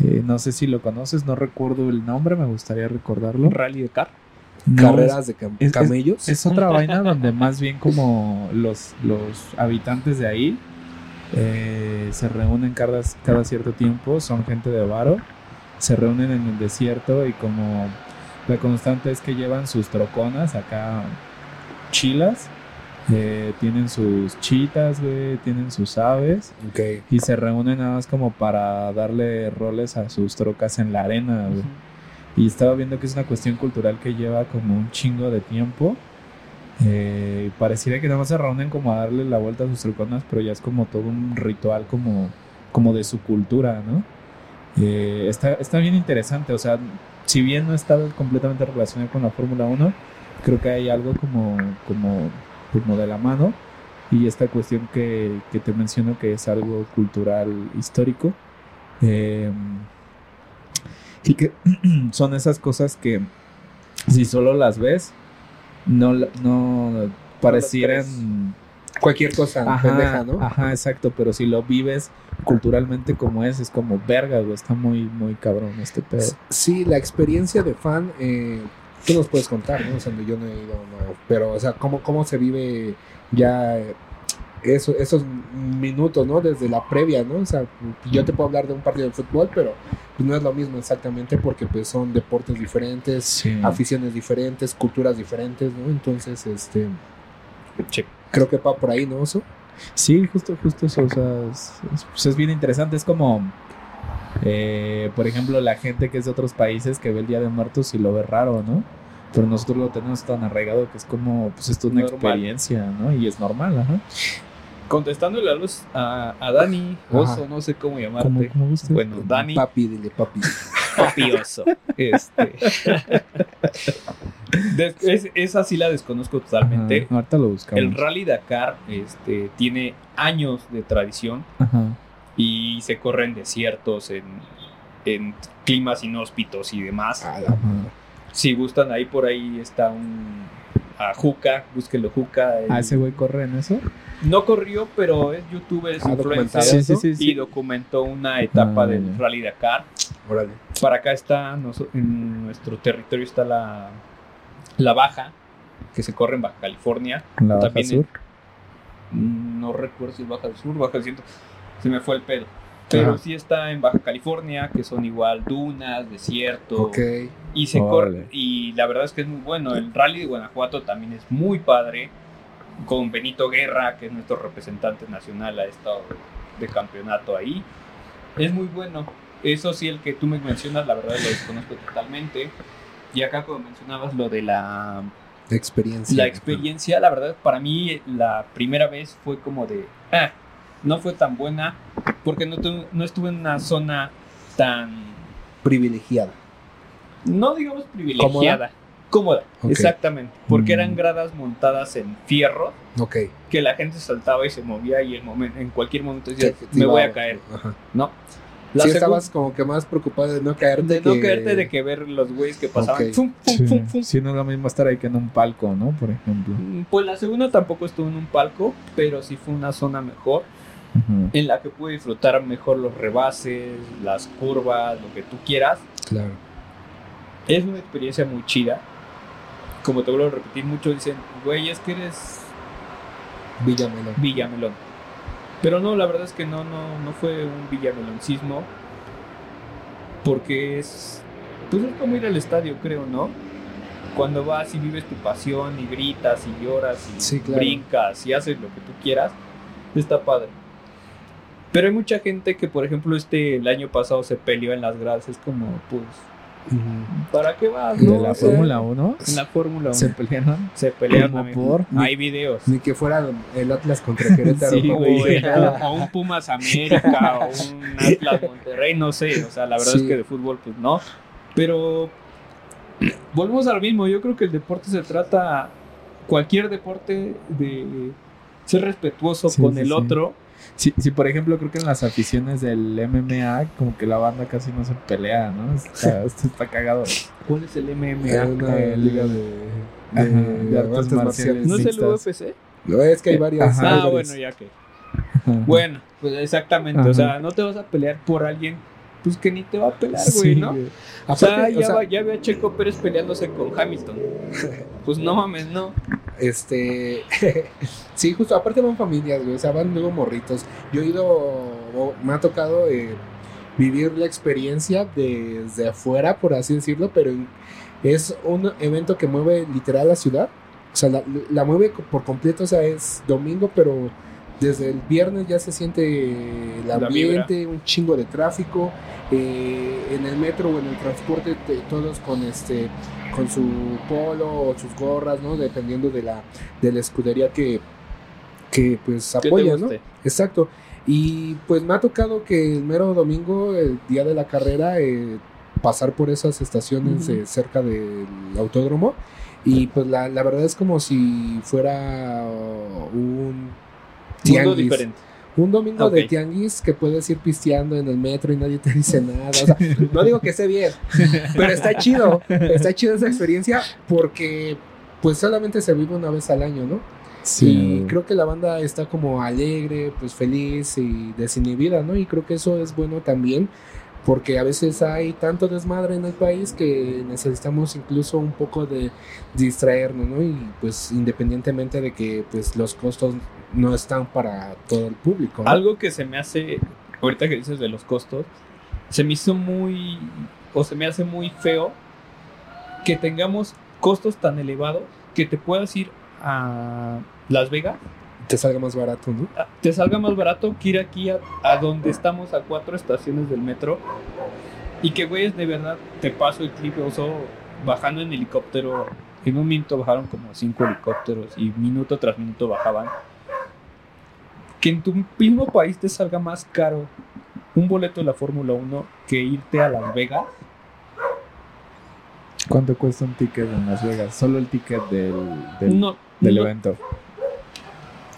S3: Eh, no sé si lo conoces, no recuerdo el nombre, me gustaría recordarlo.
S2: Rally de car.
S3: No,
S1: Carreras de cam-
S3: es- es-
S1: camellos.
S3: Es, otra vaina donde más bien como los, los habitantes de ahí eh, se reúnen cada, cada cierto tiempo, son gente de varo, se reúnen en el desierto y como la constante es que llevan sus troconas acá chilas, eh, tienen sus chitas, güey, tienen sus aves y se reúnen nada más como para darle roles a sus trocas en la arena, güey. Y estaba viendo que es una cuestión cultural que lleva como un chingo de tiempo. Eh, pareciera que nada más se reúnen como a darle la vuelta a sus troconas, pero ya es como todo un ritual como, como de su cultura, ¿no? Eh, está, está bien interesante, o sea, si bien no está completamente relacionado con la Fórmula 1, creo que hay algo como, como, como de la mano. Y esta cuestión que, que te menciono que es algo cultural histórico. eh, y que son esas cosas que si solo las ves, no, no parecieran...
S1: Cualquier cosa
S3: Ajá,
S1: pendeja, ¿no?
S3: ajá, exacto, pero si lo vives culturalmente como es, es como verga, güey, está muy, muy cabrón este pedo.
S1: Sí, la experiencia de fan, eh, tú nos puedes contar, ¿no? O sea, yo no he ido, no, pero, o sea, cómo, cómo se vive ya eh, eso, esos minutos, ¿no? Desde la previa, ¿no? O sea, yo te puedo hablar de un partido de fútbol, pero pues, no es lo mismo exactamente porque pues son deportes diferentes,
S3: Sí.
S1: aficiones diferentes, culturas diferentes, ¿no? Entonces, este, creo que va por ahí, ¿no? Oso?
S3: Sí, justo, justo eso, o sea, es, es- pues es bien interesante, es como, eh, por ejemplo, la gente que es de otros países que ve el Día de Muertos y lo ve raro, ¿no? Pero nosotros lo tenemos tan arraigado que es como, pues esto es una
S2: Normal.
S3: experiencia, ¿no? Y es normal, ajá.
S2: Contestándole a, los, a, a Dani, Oso,
S1: Ajá.
S2: no sé cómo llamarte.
S3: Guste.
S2: Bueno, Dani,
S1: Papi, dile papi.
S2: papi Oso. Este. Es, esa sí la desconozco totalmente.
S3: Ajá, ahorita lo buscamos.
S2: El Rally Dakar este, tiene años de tradición
S3: Ajá.
S2: y se corre en desiertos, en, en climas inhóspitos y demás.
S1: La.
S2: Si gustan, ahí por ahí está un a Juca, búsquenlo Juca. el-
S3: Ah, ese güey corre en eso.
S2: No corrió, pero es youtuber, es
S1: Ah,
S2: influencer
S1: documentado
S3: Sí, sí, sí, sí.
S2: y documentó una etapa
S3: Ah,
S2: del. Rally Dakar.
S1: Órale.
S2: Para acá está, en nuestro territorio está la, la Baja, que se corre en Baja California.
S3: La Baja
S2: También
S3: Sur.
S2: en- no recuerdo si es Baja del Sur, Baja del Centro, se me fue el pedo. Pero sí está en Baja California, que son igual dunas, desierto.
S1: Ok.
S2: Y se corre. Y la verdad es que es muy bueno. El Rally de Guanajuato también es muy padre. Con Benito Guerra, que es nuestro representante nacional, ha estado de campeonato ahí. Es muy bueno. Eso sí, el que tú me mencionas, la verdad lo desconozco totalmente. Y acá, como mencionabas, lo de la,
S1: Experiencia.
S2: la experiencia, la verdad, para mí la primera vez fue como de. "Ah, no fue tan buena. Porque no, tu- no estuve en una zona tan
S1: Privilegiada.
S2: no digamos privilegiada, cómoda, exactamente, porque
S3: Mm.
S2: eran gradas montadas en fierro
S1: Ok.
S2: que la gente saltaba y se movía y el en cualquier momento decía, me voy a caer,
S1: Ajá.
S2: ¿no? La
S1: sí, estabas como que más preocupado de no caerte.
S2: de no
S1: que-
S2: caerte de que ver los güeyes que pasaban.
S1: Ok.
S2: fum, fum,
S3: Sí.
S2: fum, fum.
S3: Sí, no es lo mismo estar ahí que en un palco, ¿no? Por ejemplo.
S2: Mm, Pues la segunda tampoco estuvo en un palco, pero sí fue una zona mejor En la que pude disfrutar mejor los rebases, las curvas, lo que tú quieras.
S1: Claro.
S2: Es una experiencia muy chida. Como te vuelvo a repetir, muchos dicen, güey, es que eres
S1: Villamelón.
S2: Villamelón. Pero no, la verdad es que no, no, no fue un villameloncismo. Porque es. Pues es como ir al estadio, creo, ¿no? Cuando vas y vives tu pasión y gritas y lloras y
S1: Sí, claro.
S2: brincas y haces lo que tú quieras, está padre. Pero hay mucha gente que, por ejemplo, este el año pasado se peleó en las gradas. Es como, pues, ¿para qué vas? No?
S3: la
S2: O sea,
S3: Fórmula 1
S2: En la Fórmula 1.
S3: se pelearon.
S2: Se pelearon.
S3: ¿Cómo
S2: amigo.
S3: por?
S2: Hay videos.
S1: Ni que fuera el Atlas contra Querétaro.
S2: Sí, güey. O un Pumas América, o un Atlas Monterrey, no sé. O sea, la verdad
S1: Sí.
S2: es que de fútbol, pues no. Pero volvemos a lo mismo. Yo creo que el deporte se trata cualquier deporte de ser respetuoso
S3: Sí,
S2: con el otro.
S3: Sí, sí, por ejemplo, creo que en las aficiones del MMA, como que la banda casi no se pelea, ¿no? Está, esto está cagado.
S2: ¿Cuál es el MMA?
S1: una liga de,
S3: Ajá,
S1: de
S3: de artes
S1: artes
S3: marciales.
S1: marciales.
S2: ¿No es el. UFC?
S1: No, es que hay varias.
S3: Ajá.
S1: hay
S2: Ah,
S1: varias.
S2: bueno, ya que. Bueno, pues exactamente.
S3: Ajá.
S2: O sea, no te vas a pelear por alguien pues que ni te va a pelear,
S3: Sí,
S2: güey, ¿no?
S3: güey.
S2: O sea, ya,
S1: o sea,
S2: va- ya ve a Checo Pérez peleándose con Hamilton. Pues no mames, no.
S1: Este. sí, justo. Aparte van familias, güey. O sea, van luego morritos. Yo he ido. me ha tocado eh, vivir la experiencia desde afuera, por así decirlo. Pero es un evento que mueve literal la ciudad. O sea, la, la mueve por completo. O sea, es domingo, pero desde el viernes ya se siente el ambiente, un chingo de tráfico. eh, en el metro o en el transporte, te- todos con este con su polo o sus gorras, ¿no? Dependiendo de la, de la escudería que, que pues
S2: ¿Qué te
S1: apoya, ¿no? Exacto. Y pues me ha tocado que el mero domingo, el día de la carrera, eh, pasar por esas estaciones eh, cerca del autódromo. Y pues la, la verdad es como si fuera uh, un
S2: Mundo
S1: tianguis.
S2: diferente.
S1: Un domingo de tianguis que puedes ir pisteando en el metro y nadie te dice nada. O sea, no digo que esté bien, pero está chido. Está chido esa experiencia porque pues solamente se vive una vez al año, ¿no?
S3: Sí.
S1: Y creo que la banda está como alegre, pues feliz y desinhibida, ¿no? Y creo que eso es bueno también porque a veces hay tanto desmadre en el país que necesitamos incluso un poco de distraernos, ¿no? Y pues independientemente de que pues los costos no están para todo el público. ¿no?
S2: Algo que se me hace, ahorita que dices de los costos, se me hizo muy, o se me hace muy feo que tengamos costos tan elevados que te puedas ir a Las Vegas,
S1: te salga más barato, ¿no?
S2: a- te salga más barato que ir aquí a, a donde estamos a cuatro estaciones del metro y que, güeyes, de verdad, te paso el clip, oso, bajando en helicóptero, en un minuto bajaron como cinco helicópteros y minuto tras minuto bajaban. Que en tu mismo país te salga más caro un boleto de la Fórmula 1 que irte a Las Vegas.
S3: ¿Cuánto cuesta un ticket en Las Vegas? Solo el ticket del, del,
S2: No,
S3: del
S2: no.
S3: evento.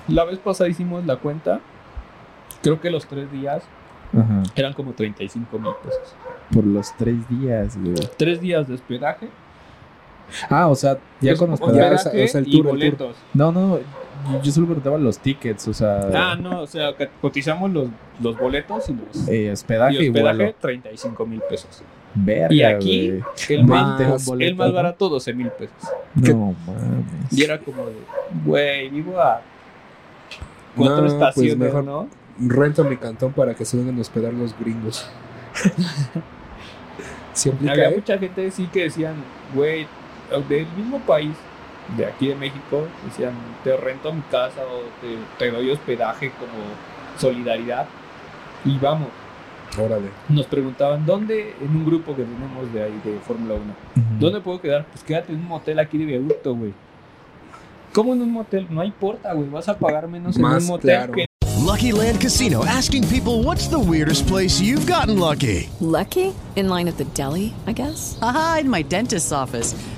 S2: La vez pasada hicimos la cuenta. Creo que los tres días
S3: Ajá.
S2: eran como 35 mil pesos.
S3: Por los tres días, güey.
S2: Tres días de hospedaje.
S3: Ah, o sea, ya
S2: Pues,
S3: con hospedaje.
S1: o sea, el
S2: y
S1: tour, el tour.
S3: No, no, yo- solo preguntaba los tickets, o sea,
S2: Ah, no, o sea, cotizamos los, los boletos y los
S3: eh, hospedaje y,
S2: y hospedaje,
S3: vuelo.
S2: 35 mil pesos.
S3: Verga,
S2: Y aquí, el más, el más barato, 12 mil pesos.
S3: No mames.
S2: Y era como de, güey, vivo a cuatro
S1: No, pues
S2: estaciones,
S1: mejor
S2: ¿no?
S1: Rento mi cantón para que se vengan a hospedar los gringos. Siempre
S2: Había
S1: cae.
S2: mucha gente sí que decían, güey, del mismo país, de aquí de México, decían, te rento mi casa o te, te doy hospedaje como solidaridad. Y vamos,
S1: Órale.
S2: nos preguntaban, ¿dónde? En un grupo que tenemos de ahí, de Fórmula 1.
S3: Ujú.
S2: ¿Dónde puedo quedar? Pues quédate en un motel aquí de viaducto, güey. ¿Cómo en un motel? No importa, güey. Vas a pagar menos en
S1: Más
S2: un motel
S1: claro.
S2: que
S5: Lucky Land Casino asking people what's the weirdest place you've gotten lucky?
S6: Lucky? In line at the deli, I guess?
S7: Aha, in my dentist's office.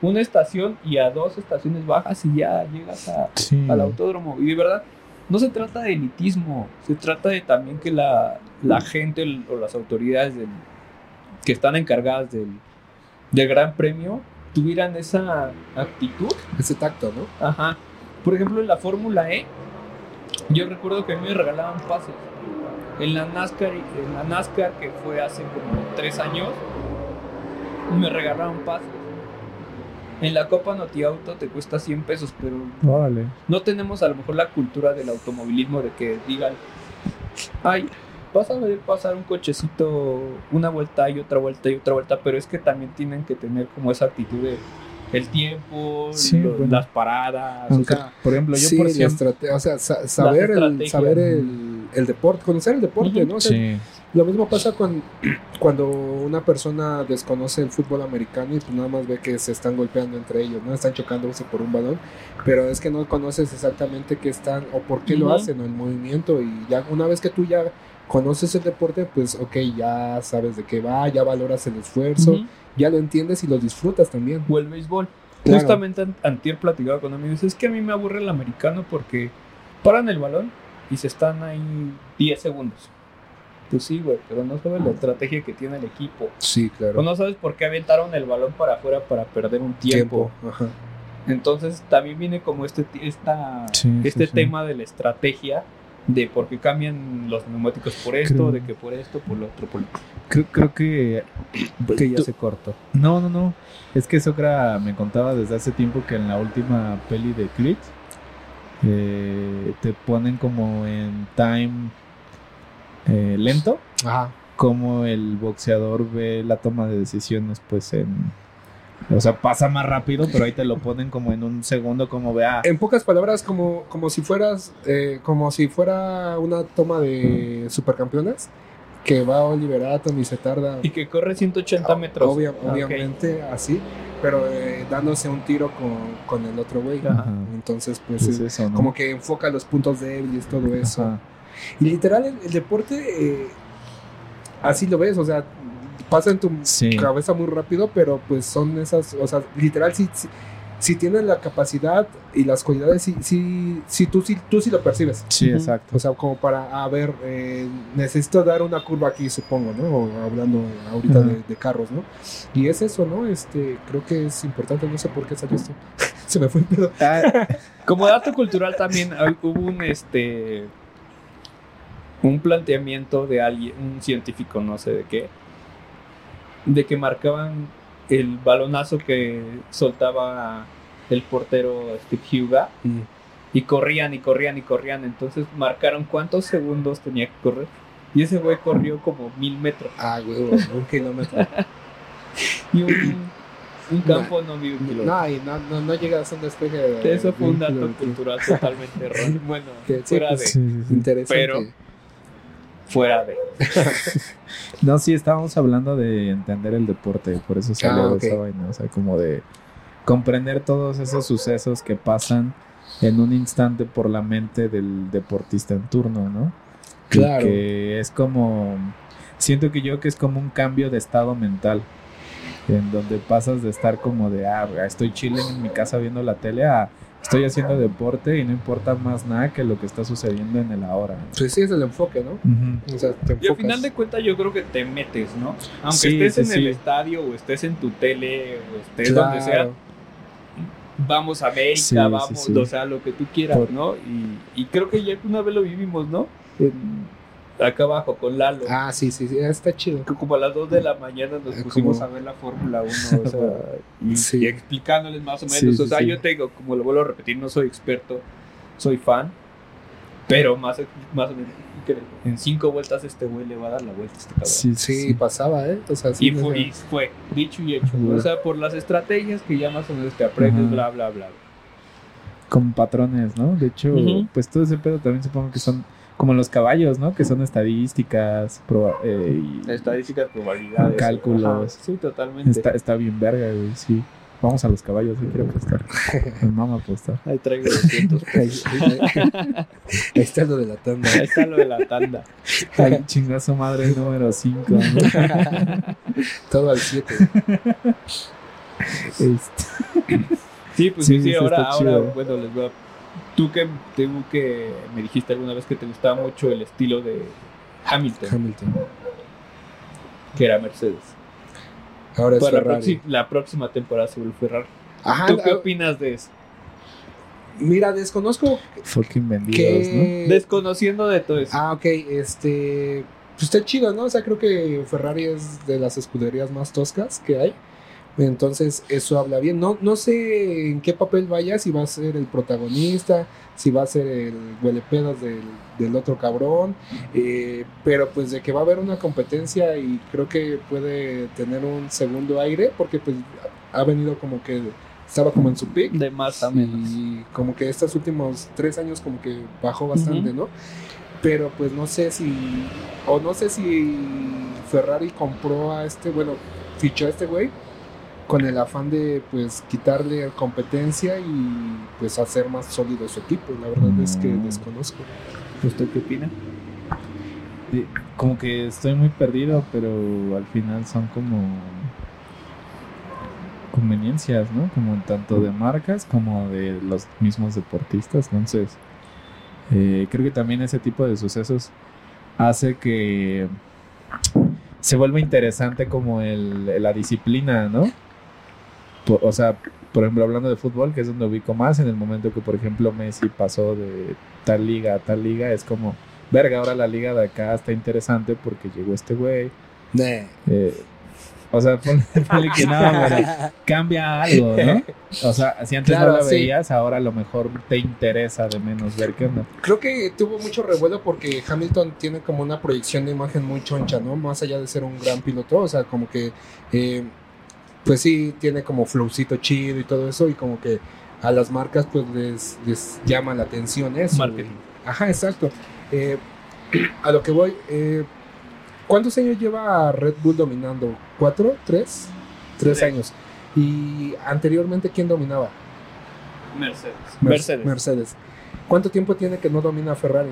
S2: una estación y a dos estaciones bajas y ya llegas a,
S3: Sí.
S2: al autódromo. Y de verdad, no se trata de elitismo, se trata de también que la, la gente el- o las autoridades del- que están encargadas del, del Gran Premio tuvieran esa actitud
S1: Ese tacto, ¿no?
S2: Ajá. Por ejemplo, en la Fórmula E, yo recuerdo que a mí me regalaban pases. En la NASCAR, en la NASCAR que fue hace como tres años, me regalaban pases. En la Copa Noti Auto te cuesta 100 pesos, pero no tenemos a lo mejor la cultura del automovilismo de que digan, ay, vas a ver pasar un cochecito una vuelta y otra vuelta y otra vuelta, pero es que también tienen que tener como esa actitud de el tiempo,
S3: Sí,
S2: lo-
S3: bueno.
S2: las paradas,
S3: Aunque,
S2: o sea,
S3: por ejemplo, yo
S1: sí,
S3: por
S1: la
S3: siempre...
S1: o sea, sa- saber, el, saber el, el deporte, conocer el deporte, ¿no? O sea,
S3: Sí.
S1: Lo mismo pasa con, cuando una persona desconoce el fútbol americano y pues nada más ve que se están golpeando entre ellos, ¿no? Están chocándose por un balón, pero es que no conoces exactamente qué están o por qué lo hacen o el movimiento y ya una vez que tú ya conoces el deporte, pues ok, ya sabes de qué va, ya valoras el esfuerzo, ya lo entiendes y lo disfrutas también.
S2: O el béisbol.
S1: Claro.
S2: Justamente an- antier platicaba con amigos, es que a mí me aburre el americano porque paran el balón y se están ahí 10 segundos. Pues sí, güey, pero no sabes la estrategia que tiene el equipo.
S1: Sí, claro.
S2: O no sabes por qué aventaron el balón para afuera para perder un tiempo.
S1: Tiempo, ajá.
S2: Entonces también viene como este, esta,
S3: Sí,
S2: este
S3: sí.
S2: tema de la estrategia de por qué cambian los neumáticos por esto,
S3: Creo-
S2: de que por esto, por lo otro, por lo otro.
S3: Creo, creo que.
S2: Que ya
S3: tú-
S2: se cortó.
S3: No, no, no. Es que Socra me contaba desde hace tiempo que en la última peli de Creed eh, te ponen como en time eh, lento.
S1: Ajá.
S3: Como el boxeador ve la toma de decisiones, pues en. O sea, pasa más rápido, pero ahí te lo ponen como en un segundo, como vea.
S1: En pocas palabras, como, como si fueras, eh, como si fuera una toma de supercampeones que va Oliver Atom y se tarda
S2: Y que corre 180 metros.
S1: obvia- obviamente así, pero eh, dándose un tiro con, con el otro güey. Entonces, pues,
S3: Pues
S1: eh,
S3: eso, ¿no?
S1: como que enfoca los puntos débiles, todo eso.
S3: Ajá.
S1: Y literal, el, el deporte, eh, así lo ves, o sea, pasa en tu
S3: Sí.
S1: cabeza muy rápido, pero pues son esas, o sea, literal, si, si, si tienes la capacidad y las cualidades, si, si, si tú, si, tú sí lo percibes.
S3: Sí, exacto.
S1: O sea, como para, a ver, eh, necesito dar una curva aquí, supongo, ¿no? O hablando ahorita
S3: Ajá.
S1: de, de carros, ¿no? Y es eso, ¿no? Este, creo que es importante, no sé por qué salió esto. Se me fue el pedo.
S2: Como dato cultural también hay- hubo un este un planteamiento de alguien, un científico, no sé de qué, de que marcaban el balonazo que soltaba el portero Steve Huga y corrían y corrían y corrían. Entonces marcaron cuántos segundos tenía que correr. Y ese güey corrió como mil metros.
S1: Ah, güey, un kilómetro.
S2: Y un, un campo no vive un kilómetro.
S1: No, y no, no, no llegas a un despegue. de-
S2: Eso fue
S1: de
S2: un dato cultural totalmente erróneo. Bueno,
S1: Que sí,
S2: fuera
S1: pues,
S2: de.
S3: Sí, sí, sí.
S1: Interesante.
S2: Pero fuera de.
S3: No, sí, estábamos hablando de entender el deporte, por eso salió
S1: Ah,
S3: esa vaina, o sea, como de comprender todos esos sucesos que pasan en un instante por la mente del deportista en turno, ¿no? Y
S1: Claro.
S3: que es como, siento que yo que es como un cambio de estado mental, en donde pasas de estar como de, ah, estoy chile en mi casa viendo la tele a... Estoy haciendo deporte y no importa más nada que lo que está sucediendo en el ahora.
S1: Pues sí, es el enfoque, ¿no?
S3: Ujú.
S1: O sea, te
S2: Y al final de cuentas yo creo que te metes, ¿no? Aunque
S3: Sí,
S2: estés
S3: sí,
S2: en el estadio o estés en tu tele o estés
S1: Claro.
S2: donde sea, vamos a América,
S3: Sí, sí,
S2: vamos,
S3: sí.
S2: o sea, lo que tú quieras,
S3: Por-
S2: ¿no? Y, y creo que ya una vez lo vivimos, ¿no? En- acá abajo con Lalo.
S1: Ah, sí, sí, sí, está chido.
S2: que como a las 2 de la mañana nos
S1: Ah,
S2: pusimos a ver la Fórmula 1, o sea, y,
S1: Sí.
S2: y explicándoles más o menos.
S3: Sí,
S2: o sea, yo tengo, como lo vuelvo a repetir, no soy experto, soy fan, pero más, más o menos, en cinco vueltas este güey le va a dar la vuelta a este cabrón.
S3: Sí,
S1: Sí, pasaba, ¿eh? O sea,
S2: Y, fue, y fue, dicho y hecho. O sea, por las estrategias que ya más o menos te aprendes,
S3: Ajá.
S2: bla, bla, bla.
S3: como patrones, ¿no? De hecho,
S2: Ujú.
S3: pues todo ese pedo también supongo que son como los caballos, ¿no? Que son estadísticas, proba- eh, y
S2: Estadísticas, probabilidades.
S3: Cálculos.
S2: Ajá, sí, totalmente.
S3: está, está bien verga, güey, sí. Vamos a los caballos, yo quiero apostar. Me mama apostar.
S2: Ahí traigo 200
S1: ahí,
S2: pesos.
S1: ahí- ahí está lo de la tanda.
S2: Ahí está lo de la tanda.
S3: Ay, chingazo madre número 5, ¿no?
S1: Todo al 7.
S3: Este,
S2: Sí, pues
S3: Sí,
S2: sí, sí, ahora, ahora,
S3: chido.
S2: bueno, les voy a... Tú que, tú que me dijiste alguna vez que te gustaba mucho el estilo de Hamilton,
S1: Hamilton.
S2: que era Mercedes.
S1: Ahora es
S2: Para
S1: Ferrari.
S2: la próxima temporada se vuelve Ferrari.
S1: Ajá,
S2: ¿Tú qué
S1: ah,
S2: opinas de eso?
S1: mira, desconozco
S3: fucking vendidos,
S1: que...
S2: Desconociendo de todo eso.
S1: Ah, ok, este... Pues está chido, ¿no? O sea, creo que Ferrari es de las escuderías más toscas que hay. Entonces, eso habla bien. No, no sé en qué papel vaya, si va a ser el protagonista, si va a ser el huelepedas del, del otro cabrón. eh, pero pues de que va a haber una competencia y creo que puede tener un segundo aire, porque pues ha venido como que estaba como en su pick.
S2: De más a menos.
S1: Y como que estos últimos tres años como que bajó bastante. ¿no? pero pues no sé si, o no sé si Ferrari compró a este, bueno, fichó a este güey con el afán de pues quitarle competencia y pues hacer más sólido su equipo. La verdad es que
S3: Mm.
S1: desconozco.
S2: ¿Usted qué opina?
S3: Sí, Como que estoy muy perdido, pero al final son como conveniencias, ¿no? Como tanto de marcas como de los mismos deportistas. Entonces, eh, creo que también ese tipo de sucesos hace que se vuelva interesante como el, la disciplina, ¿no? O sea, por ejemplo, hablando de fútbol, que es donde ubico más, en el momento que, por ejemplo, Messi pasó de tal liga a tal liga, es como, verga, ahora la liga de acá está interesante porque llegó este güey. Eh, o sea, ponle, ponle que no, pero cambia algo, ¿no? O sea, si antes
S1: Claro,
S3: no la
S1: sí.
S3: veías, ahora a lo mejor te interesa de menos ver qué onda.
S1: Creo que tuvo mucho revuelo porque Hamilton tiene como una proyección de imagen muy choncha, ¿no? Más allá de ser un gran piloto, o sea, como que, eh, pues sí, tiene como flowcito chido y todo eso, y como que a las marcas pues les, les llama la atención eso.
S2: Marketing.
S1: Ajá, exacto. Eh, a lo que voy, eh, ¿cuántos años lleva Red Bull dominando? ¿Cuatro? ¿Tres? Tres años. Y anteriormente, ¿quién dominaba?
S2: Mercedes.
S1: Mer-
S2: Mercedes.
S1: Mercedes. ¿Cuánto tiempo tiene que no domina Ferrari?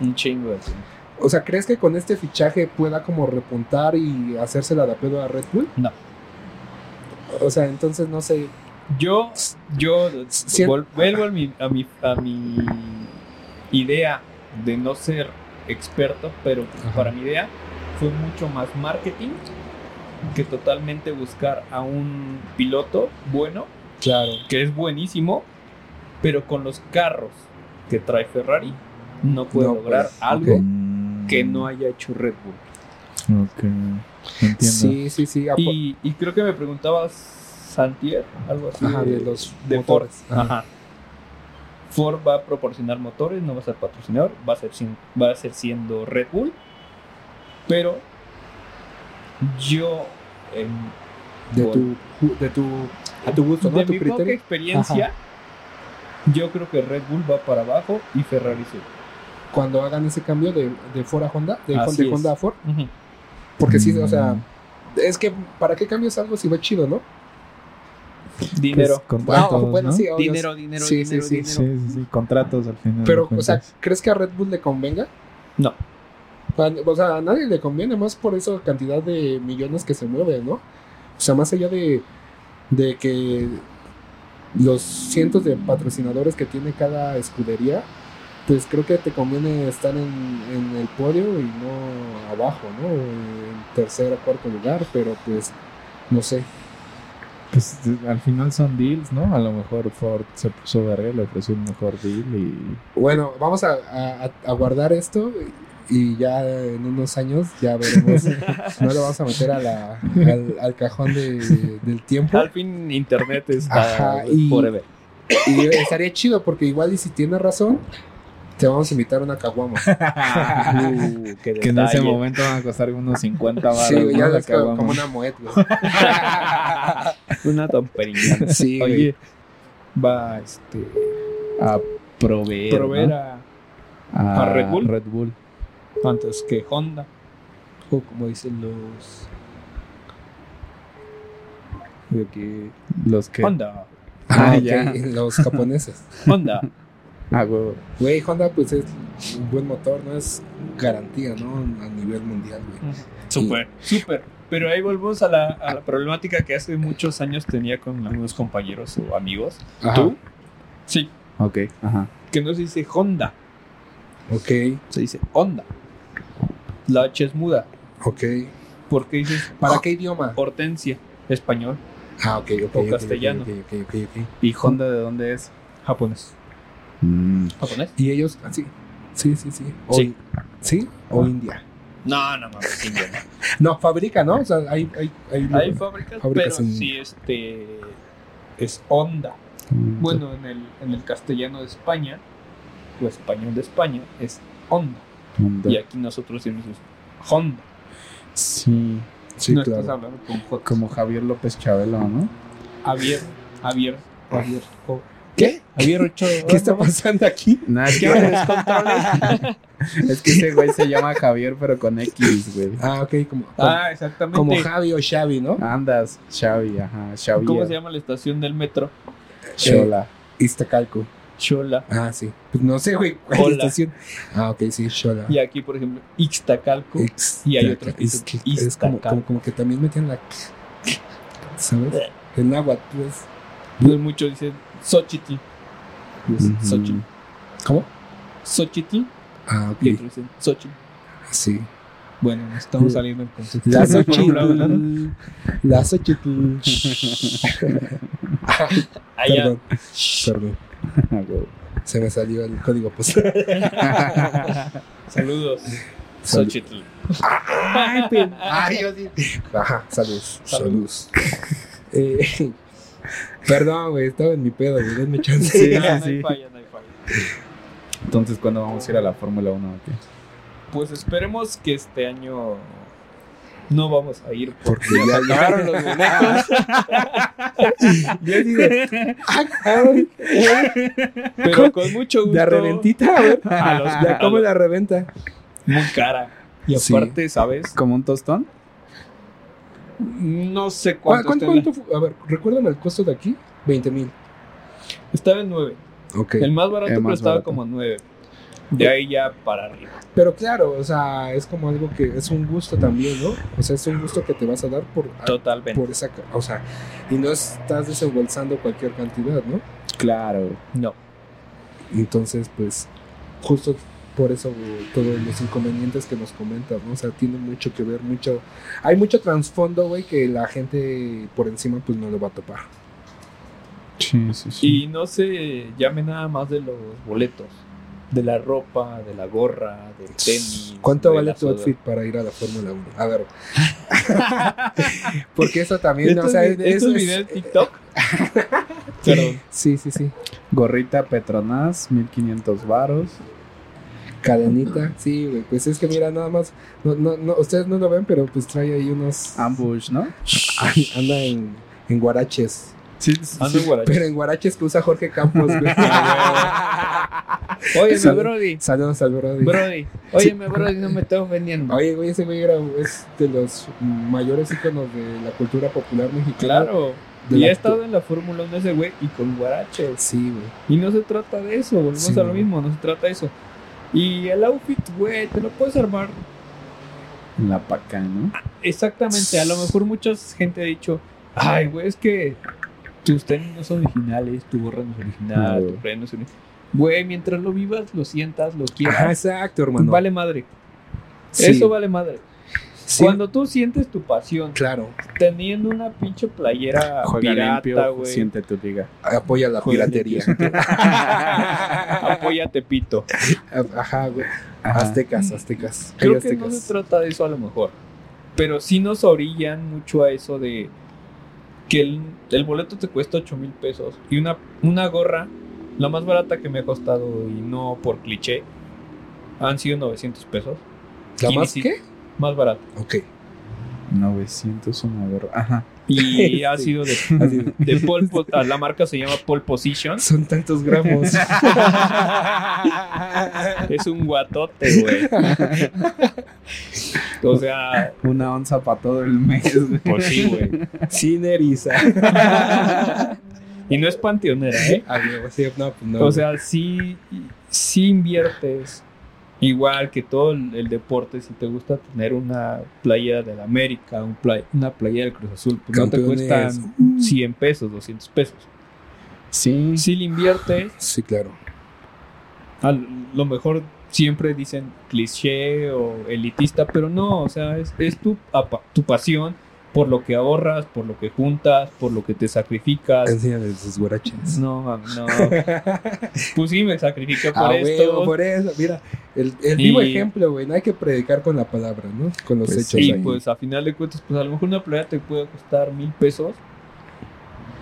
S2: Un chingo de tiempo.
S1: O sea, ¿crees que con este fichaje pueda como repuntar y hacérsela de pedo a Red Bull?
S2: No.
S1: O sea, entonces no sé.
S2: Yo, yo vuelvo a mi, a, mi, a mi idea de no ser experto, pero para mi idea fue mucho más marketing que totalmente buscar a un piloto bueno,
S1: Claro.
S2: que es buenísimo, pero con los carros que trae Ferrari no puede
S1: No,
S2: lograr
S1: pues,
S2: algo que no haya hecho Red Bull.
S3: Ok, entiendo.
S1: Sí, sí, sí.
S2: Y, y creo que me preguntabas Santier, algo así.
S1: Ajá, de los
S2: de Ford.
S1: motores. Ajá.
S2: Ajá. Ford va a proporcionar motores, no va a ser patrocinador, va a ser, sin- va a ser siendo Red Bull. Pero yo, en,
S1: de,
S2: por-
S1: tu, de tu. A tu gusto, ¿no?
S2: de
S1: tu
S2: mi poca
S1: criterio.
S2: experiencia,
S1: Ajá.
S2: yo creo que Red Bull va para abajo y Ferrari sube.
S1: Cuando hagan ese cambio de, de Ford a Honda, de,
S2: es.
S1: Honda a Ford.
S2: Ujú.
S1: Porque sí, o sea,
S3: Mm.
S1: es que ¿para qué cambias algo si va chido, no?
S2: Dinero.
S3: Pues, contratos,
S1: Ah, bueno,
S3: ¿no?
S1: sí, obvio.
S2: Dinero, dinero,
S1: Sí,
S2: dinero,
S1: sí, sí.
S2: dinero.
S3: Sí, sí, sí, contratos al final.
S1: Pero, o sea. ¿crees que a Red Bull le convenga?
S2: No.
S1: O sea, a nadie le conviene más por esa cantidad de millones que se mueve, ¿no? O sea, más allá de, de que los cientos de patrocinadores que tiene cada escudería, pues creo que te conviene estar en, en el podio y no abajo, ¿no? En tercer o cuarto lugar, pero pues no sé.
S3: Pues al final son deals, ¿no? A lo mejor Ford se puso verga le ofreció un mejor deal y...
S1: Bueno, vamos a, a- a guardar esto y ya en unos años ya veremos. no lo vamos a meter a la- al, al cajón de- del tiempo.
S2: Al fin Internet es
S1: Ajá, y-
S2: forever.
S1: Y estaría chido porque igual y si tiene razón, te vamos a invitar a una caguama.
S2: Uh,
S3: Que en ese momento van a costar unos 50 baros.
S1: Sí, ya
S3: ¿no? La
S1: es como, como una moet.
S2: Una tontería.
S1: Sí, güey.
S2: Oye, va este,
S3: A proveer,
S2: proveer
S3: ¿no?
S2: a,
S3: a,
S2: a Red Bull.
S3: Red Bull.
S2: antes que Honda. O como dicen los. de que-
S3: Los que...
S2: Honda.
S1: Ah,
S3: Ah, ya.
S1: los japoneses.
S2: Honda.
S3: Ah, huevo.
S1: Güey, Honda pues es un buen motor, no es garantía, ¿no? A nivel mundial, güey.
S2: Súper, súper. Pero ahí volvemos a la, a la problemática que hace muchos años tenía con algunos compañeros o amigos.
S1: Ajá.
S2: ¿Tú? Sí.
S3: Ok, ajá.
S2: Que no se dice Honda,
S1: Ok,
S2: se dice Honda. La H es muda.
S1: ok.
S2: ¿Por qué dices
S1: ¿Para qué idioma?
S2: Hortensia? Español.
S1: Ah, ok, ok.
S2: O
S1: ok,
S2: castellano.
S1: Ok, ok, ok, ok.
S3: ¿Y Honda de dónde es?
S2: Japonés.
S3: Mm,
S2: ¿Japonés?
S1: Y ellos, ah, sí. Sí, sí, sí. O-
S2: Sí.
S1: ¿Sí? O India.
S2: No, no mames, sí, ya
S1: No, fabrica, ¿no? O sea, hay, hay, hay,
S2: no. Hay fábricas,
S1: Fábricas
S2: pero
S1: en-
S2: sí este es Honda.
S3: mm,
S2: Bueno, en el, en el castellano de España, o español de España, es Honda.
S3: Honda.
S2: Y aquí nosotros decimos Honda.
S3: Sí.
S1: Sí,
S2: no
S1: claro.
S2: estás hablando con J.
S3: Como Javier López Chabelo, ¿no?
S2: Javier, Javier, Javier. oh,
S1: ¿Qué?
S2: Javier Ochoa.
S1: ¿Qué está pasando aquí?
S3: Nada,
S2: ¿Qué?
S3: Es que ese güey se llama Javier, pero con X, güey.
S1: Ah, ok, como,
S2: Ah, exactamente.
S1: como Javi o Xavi, ¿no?
S3: Andas, Xavi, ajá, Xavi.
S2: ¿Cómo se llama la estación del metro?
S3: Chola.
S1: Iztacalco.
S2: Chola.
S1: Ah, sí. Pues no sé, güey, cuál
S2: Hola.
S1: estación. Ah, ok, sí, Xola.
S2: Y aquí, por ejemplo, Ixtacalco. y hay otros que
S1: Es, es como,
S2: Iztacalco.
S1: como, como que también metían la. ¿Sabes? El náhuatl, pues.
S2: Pues muchos dicen Xochitl. Y es
S3: Ujú.
S2: Xochitl.
S1: ¿Cómo?
S2: Xochitl.
S1: Ah,
S2: Y
S1: ok.
S2: dicen Xochitl.
S1: Sí.
S2: Bueno, estamos saliendo en concepto.
S1: La. Xochitl. La Xochitl.
S2: Allá.
S1: Perdón. Perdón. Se me salió el código postal.
S2: Saludos.
S1: Salud.
S2: Xochitl.
S1: Ay. Ajá, saludos. Saludos. Eh, perdón, güey, estaba en mi pedo, güey. Denme chance.
S3: Sí,
S2: No, no hay
S3: sí.
S2: falla, no hay falla.
S3: Entonces, ¿cuándo vamos a ir a la Fórmula 1? o qué?
S2: Pues esperemos que este año no vamos a ir
S1: Porque
S2: porque ya acabaron los boletos.
S1: Yo digo, ah, cabrón.
S2: Pero con mucho gusto.
S1: La reventita, güey.
S2: A los-
S1: Ya,
S2: a
S1: ¿Cómo
S2: los-
S1: la reventa?
S2: Muy cara. Y
S1: Sí.
S2: aparte, ¿sabes?
S3: ¿Como un tostón?
S2: No sé
S1: ¿Cuánto,
S2: cuánto,
S1: A ver, recuérdame el costo de aquí. 20 mil.
S2: Estaba en 9.
S1: Ok.
S2: El más barato
S3: El
S2: pero
S3: más
S2: estaba
S3: barato.
S2: como en 9. De ahí ya para arriba.
S1: Pero claro, o sea, es como algo que es un gusto también, ¿no? O sea, es un gusto que te vas a dar por,
S2: Totalmente.
S1: por esa. O sea, y no estás desembolsando cualquier cantidad, ¿no?
S3: Claro.
S2: No.
S1: Entonces, pues, justo por eso todos los inconvenientes que nos comentas, ¿no? O sea, tiene mucho que ver, mucho... Hay mucho trasfondo, güey, que la gente por encima, pues, no lo va a topar.
S3: Sí, sí, sí.
S2: Y no se llame nada más de los boletos. De la ropa, de la gorra, del tenis.
S1: ¿Cuánto
S2: de
S1: vale tu outfit para ir a la Fórmula 1? A ver. Porque eso también,
S2: ¿Estos,
S1: o sea,
S2: vi- estos
S1: eso es-
S2: videos de TikTok? Perdón.
S1: Sí, sí, sí.
S3: Gorrita Petronas, 1500 varos.
S1: Cadenita, sí, güey. Pues es que mira, nada más. No, no, no, ustedes no lo ven, pero pues trae ahí unos.
S3: Ambush, ¿no?
S1: Ay, anda en, en guaraches.
S3: Sí,
S2: Ando en guaraches.
S1: Pero en guaraches que usa Jorge Campos, güey.
S2: Óyeme,
S1: Salud-
S2: Brody.
S1: Saludos al Brody.
S2: Brody. Óyeme, Brody, no me estás ofendiendo.
S1: Oye, güey, ese güey era, es de los mayores íconos de la cultura popular mexicana.
S2: Claro. Y ha estado en la Fórmula 1 ese güey y con guaraches.
S1: Sí, güey.
S2: Y no se trata de eso, volvemos
S1: Sí,
S2: a lo mismo, no se trata de eso. Y el outfit, güey, te lo puedes armar
S3: En la paca, ¿no?
S2: exactamente. A lo mejor mucha gente ha dicho, ay, güey, es que tus tenis no son originales, tu gorra no es original,
S3: No.
S2: tu freno no es original. Güey, mientras lo vivas, lo sientas, lo quieras,
S1: Ajá, exacto, hermano.
S2: vale madre.
S1: Sí.
S2: Eso vale madre.
S1: Sí.
S2: Cuando tú sientes tu pasión,
S1: Claro,
S2: teniendo una pinche playera
S3: Juega
S2: pirata, güey.
S3: siente tu liga.
S1: apoya la
S2: Juega
S1: piratería.
S2: Apóyate, pito.
S1: Ajá, güey. Aztecas, aztecas.
S2: Creo que no
S1: aztecas.
S2: se trata de eso a lo mejor. Pero sí nos orillan mucho a eso de que el, el boleto te cuesta 8 mil pesos. Y una, una gorra, la más barata que me ha costado, y no por cliché, han sido 900 pesos.
S1: ¿La
S2: Y
S1: más qué?
S2: Más barata.
S1: Ok.
S3: 900 una gorra. Ajá.
S2: Y ha sido de, de pole ah, La marca se llama Pole Position.
S1: Son tantos gramos.
S2: Es un guatote, güey. O sea,
S3: Una onza para todo el mes. güey.
S2: pues sí, güey.
S1: Sin eriza.
S2: Y no es panteonera, ¿eh?
S1: Ah, no, pues no,
S2: O sea, sí, sí inviertes igual que todo el, el deporte. Si te gusta tener una playera del América, un play- una playera del Cruz Azul, pues no te cuestan 100 pesos, 200 pesos.
S3: Sí.
S2: Si le inviertes,
S1: Sí, claro.
S2: a lo mejor siempre dicen cliché o elitista, pero no, o sea, es, es tu, tu pasión por lo que ahorras, por lo que juntas, por lo que te sacrificas.
S1: Enséñale sus guaraches.
S2: No, mami, no. Pues sí, me sacrifiqué por
S1: Ah,
S2: esto.
S1: por eso. Mira, el, el vivo ejemplo, güey. No hay que predicar con la palabra, ¿no? Con los
S3: Pues
S1: hechos. Ahí.
S2: pues a final de cuentas, pues a lo mejor una playa te puede costar mil pesos,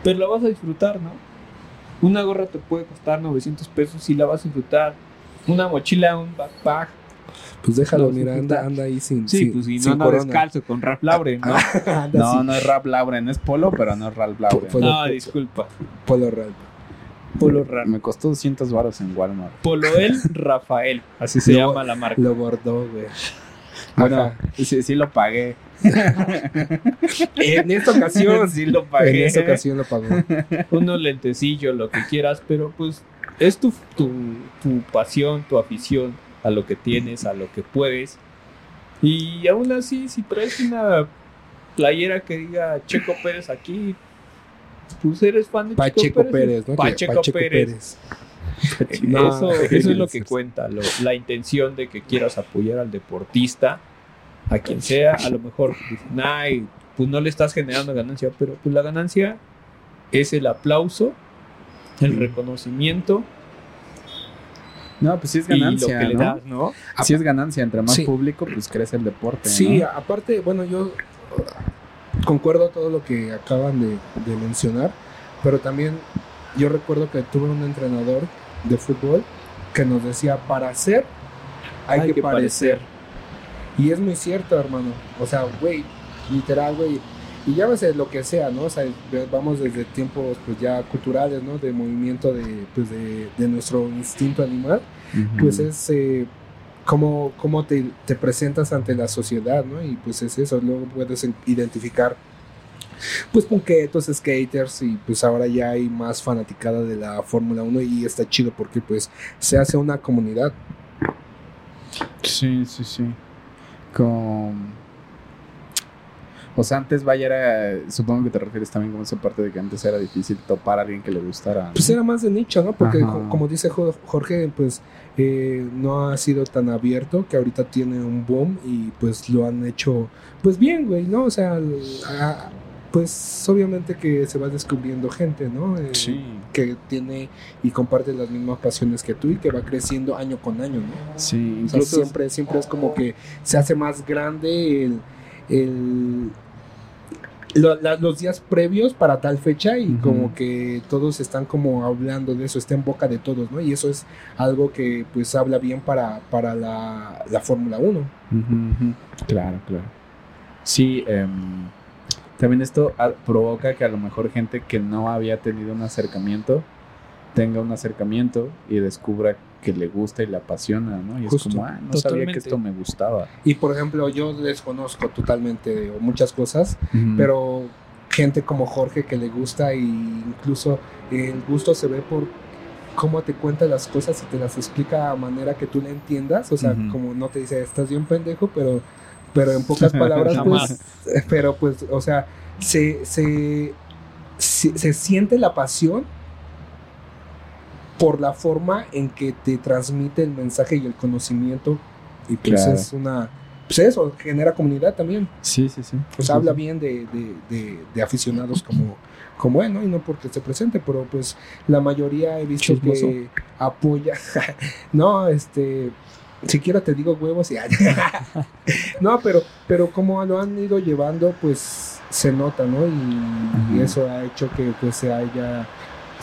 S2: pero la vas a disfrutar, ¿no? Una gorra te puede costar 900 pesos y la vas a disfrutar. Una mochila, un backpack.
S1: Pues déjalo, mira, anda, anda ahí sin.
S2: Sí,
S1: sin-
S2: pues si no anda
S1: corona.
S2: descalzo con Ralph Lauren, ¿no?
S1: Anda
S3: No,
S1: sin
S3: no es Ralph Lauren, es Polo, pero no es Ralph Lauren.
S1: Polo.
S2: No, disculpa.
S1: polo real.
S2: Polo raro.
S3: Me costó 200 baros en Walmart.
S2: Polo El Rafael, así se
S1: Lo-
S2: llama la marca.
S1: Lo bordó, güey.
S3: Bueno, sí, sí lo pagué.
S1: En esta ocasión.
S2: sí lo pagué.
S1: En esta ocasión lo pagó.
S2: Unos lentecillos, lo que quieras, pero pues es tu, tu, tu pasión, tu afición a lo que tienes, a lo que puedes. Y aún así, si traes una playera que diga Checo Pérez aquí, pues eres fan de
S1: Pacheco
S2: Checo
S1: Pérez, ¿no? Que
S2: Pacheco,
S1: Pacheco
S2: Pérez.
S1: Pérez. No,
S2: eso, eso es lo que cuenta, lo- la intención de que quieras apoyar al deportista, a quien sea, a lo mejor "Ay, pues no le estás generando ganancia, pero pues la ganancia es el aplauso, el reconocimiento
S3: No, pues sí es
S2: y lo
S3: ganancia,
S2: le
S3: ¿no?
S2: das, ¿no?
S3: Sí es ganancia. Entre más
S1: Sí.
S3: público, pues crece el deporte,
S1: Sí,
S3: ¿no?
S1: aparte, bueno, yo concuerdo todo lo que acaban de, de mencionar, pero también yo recuerdo que tuve un entrenador de fútbol que nos decía, para hacer hay,
S2: Hay
S1: que,
S2: que
S1: parecer. Y es muy cierto, hermano. O sea, güey, literal, güey. Y llámese lo que sea, ¿no? O sea, vamos desde tiempos pues ya culturales, ¿no? De movimiento de, pues, de, de nuestro instinto animal
S3: Ujú.
S1: pues es eh, cómo, cómo te, te presentas ante la sociedad, ¿no? Y pues es eso, luego puedes en- identificar pues punquetos, skaters y pues ahora ya hay más fanaticada de la Fórmula 1 y está chido porque pues se hace una comunidad.
S3: Sí, sí, sí. Con... O sea, antes vaya era... Supongo que te refieres también con esa parte de que antes era difícil topar a alguien que le gustara. ¿no?
S1: Pues era más de nicho, ¿no? Porque
S3: Ajá.
S1: como dice Jo- Jorge, pues eh, no ha sido tan abierto que ahorita tiene un boom y pues lo han hecho pues bien, güey, ¿no? O sea, a- pues obviamente que se va descubriendo gente, ¿no? Eh,
S3: Sí.
S1: Que tiene y comparte las mismas pasiones que tú y que va creciendo año con año, ¿no?
S3: Sí,
S1: O sea,
S3: incluso...
S1: siempre, siempre es como que se hace más grande el, el- lo- la- los días previos para tal fecha y como que todos están como hablando de eso, está en boca de todos, ¿no? Y eso es algo que pues habla bien para, para la, la Fórmula 1.
S3: Ujú, ujú. Claro, claro. Sí, em, también esto a- provoca que a lo mejor gente que no había tenido un acercamiento tenga un acercamiento y descubra que le gusta y le apasiona, ¿no? Y
S1: Justo,
S3: es como, ah, no sabía que esto me gustaba.
S1: Y por ejemplo, yo desconozco totalmente muchas cosas, pero gente como Jorge que le gusta y incluso el gusto se ve por cómo te cuenta las cosas y te las explica a manera que tú le entiendas, o sea, como no te dice, estás bien pendejo, pero pero en pocas palabras pues pero pues o sea, se se, se se siente la pasión por la forma en que te transmite el mensaje y el conocimiento y pues
S3: Claro.
S1: es una pues eso genera comunidad también
S3: Sí, sí, sí.
S1: pues
S3: Sí,
S1: habla
S3: sí.
S1: bien de, de- de- de aficionados como, como él, ¿no? Y no porque se presente, pero pues la mayoría he visto
S3: Chismoso.
S1: que apoya. no, este. Siquiera te digo huevos y. no, pero, pero como lo han ido llevando, pues se nota, ¿no? Y, y eso ha hecho que pues se haya.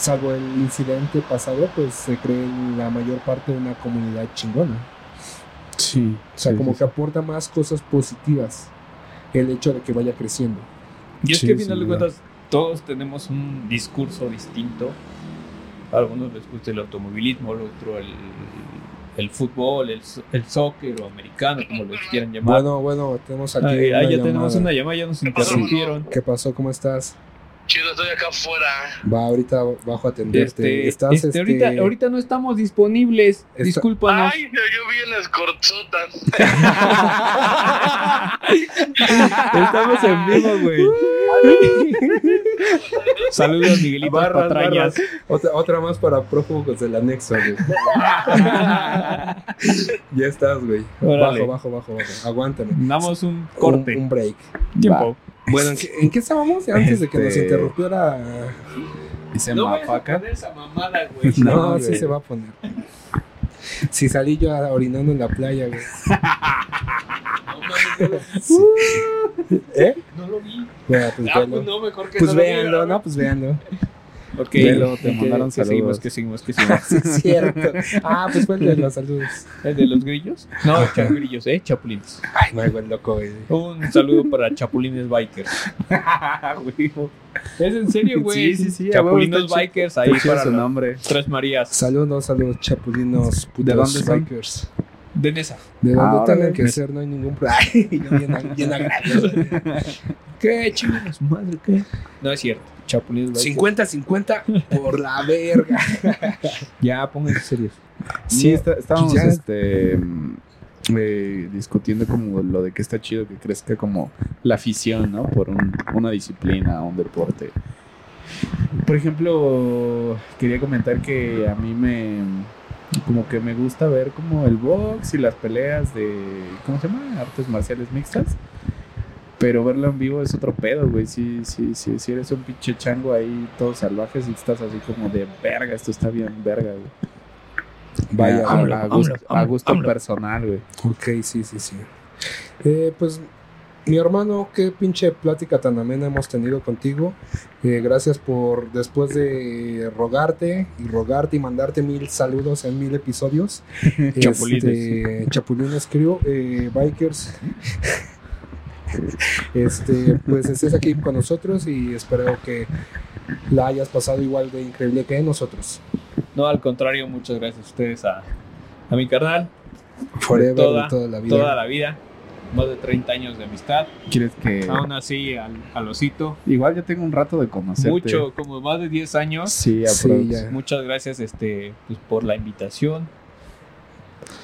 S1: Salvo el incidente pasado, pues se cree la mayor parte de una comunidad chingona.
S3: Sí.
S1: O sea,
S3: sí,
S1: como
S3: sí,
S1: que aporta más cosas positivas el hecho de que vaya creciendo.
S2: Y es
S3: Sí,
S2: que al final de cuentas todos tenemos un discurso distinto. A algunos les gusta el automovilismo, al otro el, el fútbol, el, so- el soccer o americano, como lo quieran llamar.
S1: Bueno, bueno, tenemos aquí. Una
S2: ah, ya
S1: llamada.
S2: tenemos una llamada, ya nos interrumpieron.
S1: ¿Qué pasó? ¿Cómo estás?
S8: Chido, estoy acá afuera.
S1: Va, ahorita bajo a atenderte.
S2: Este,
S1: Estás,
S2: este,
S1: este,
S2: ahorita, ahorita no estamos disponibles.
S1: Está-
S2: Discúlpanos.
S8: Ay, yo, yo vi en las corzotas.
S2: Estamos en vivo, güey. Saludos, Miguelito
S1: Barras,
S2: Patrañas.
S1: barras. Otra, otra más para prófugos del anexo, güey. ya estás, güey. Bajo, bajo, bajo, bajo. Aguántame.
S2: Damos un corte.
S1: Un, un break.
S2: Tiempo.
S1: Bueno, ¿en qué, en qué estábamos? Antes de que nos
S3: Este-
S1: interrumpiera.
S3: Dice
S2: No vayas a
S3: Mafaca.
S2: poner esa mamada, güey.
S1: No,
S3: No,
S1: sí se va a poner. Si salí yo orinando en la playa, güey.
S2: No,
S1: ¿Eh?
S2: no lo vi.
S1: Bueno, pues
S2: Ah, pues no, mejor que
S1: Pues
S2: no lo
S1: véanlo, ¿no? Pues véanlo.
S2: Ok,
S3: Velo, te
S2: ¿qué-
S3: mandaron
S2: qué seguimos,
S3: saludos.
S2: ¿qué seguimos? ¿Qué seguimos?
S1: Sí, es cierto. Ah, pues fue el de los saludos.
S2: ¿El de los grillos? No, grillos, ¿eh? Chapulines.
S1: Ay, no, igual loco, güey.
S2: Un saludo para Chapulines Bikers. ¿Es en serio, güey?
S3: Sí, sí, sí,
S2: Chapulinos
S3: está
S2: Bikers,
S3: está
S2: ahí
S3: chido
S2: para
S3: su nombre.
S2: Tres Marías.
S1: Saludos a los chapulinos
S3: ¿De dónde son?
S1: bikers.
S2: De Nesa.
S1: De donde
S3: Ah,
S1: tengan que ser, no hay ningún problema. Ay, yo bien, bien agradecido.
S2: ¿Qué chingas, madre, qué? No es cierto. Chapulines Bikers.
S1: 50-50 por la verga.
S2: Ya, pónganse serios.
S3: Sí, está- estábamos
S1: ya-
S3: este, mm, eh, discutiendo como lo de que está chido que crezca como la afición, ¿no? Por un- una disciplina, un deporte. Por ejemplo, quería comentar que a mí me como que me gusta ver como el box y las peleas de ¿cómo se llama? artes marciales mixtas. Pero verlo en vivo es otro pedo, güey. Sí, sí, si eres un pinche chango ahí todo salvaje, y estás así como de verga, esto está bien verga, güey.
S1: Vaya,
S3: a,
S1: AMLO,
S3: a gusto,
S2: AMLO,
S3: a gusto
S2: AMLO.
S3: personal, güey.
S1: Ok, sí, sí, sí. Eh, pues, mi hermano, qué pinche plática tan amena hemos tenido contigo. Eh, gracias por, después de rogarte y rogarte y mandarte mil saludos en mil episodios.
S2: Chapulines.
S1: Este, Chapulines Crew, eh, Bikers. Este, pues estés aquí con nosotros y espero que la hayas pasado igual de increíble que nosotros.
S2: No, al contrario, muchas gracias a ustedes, a, a mi carnal.
S1: Forever,
S2: toda,
S1: toda la vida.
S2: Toda la vida. Más de 30 años de amistad.
S3: ¿Quieres que...?
S2: Aún así, al, al osito.
S3: Igual ya tengo un rato de conocerte.
S2: Mucho, como más de 10 años.
S3: Sí,
S1: Sí, ya.
S2: Muchas gracias este, pues, por la invitación.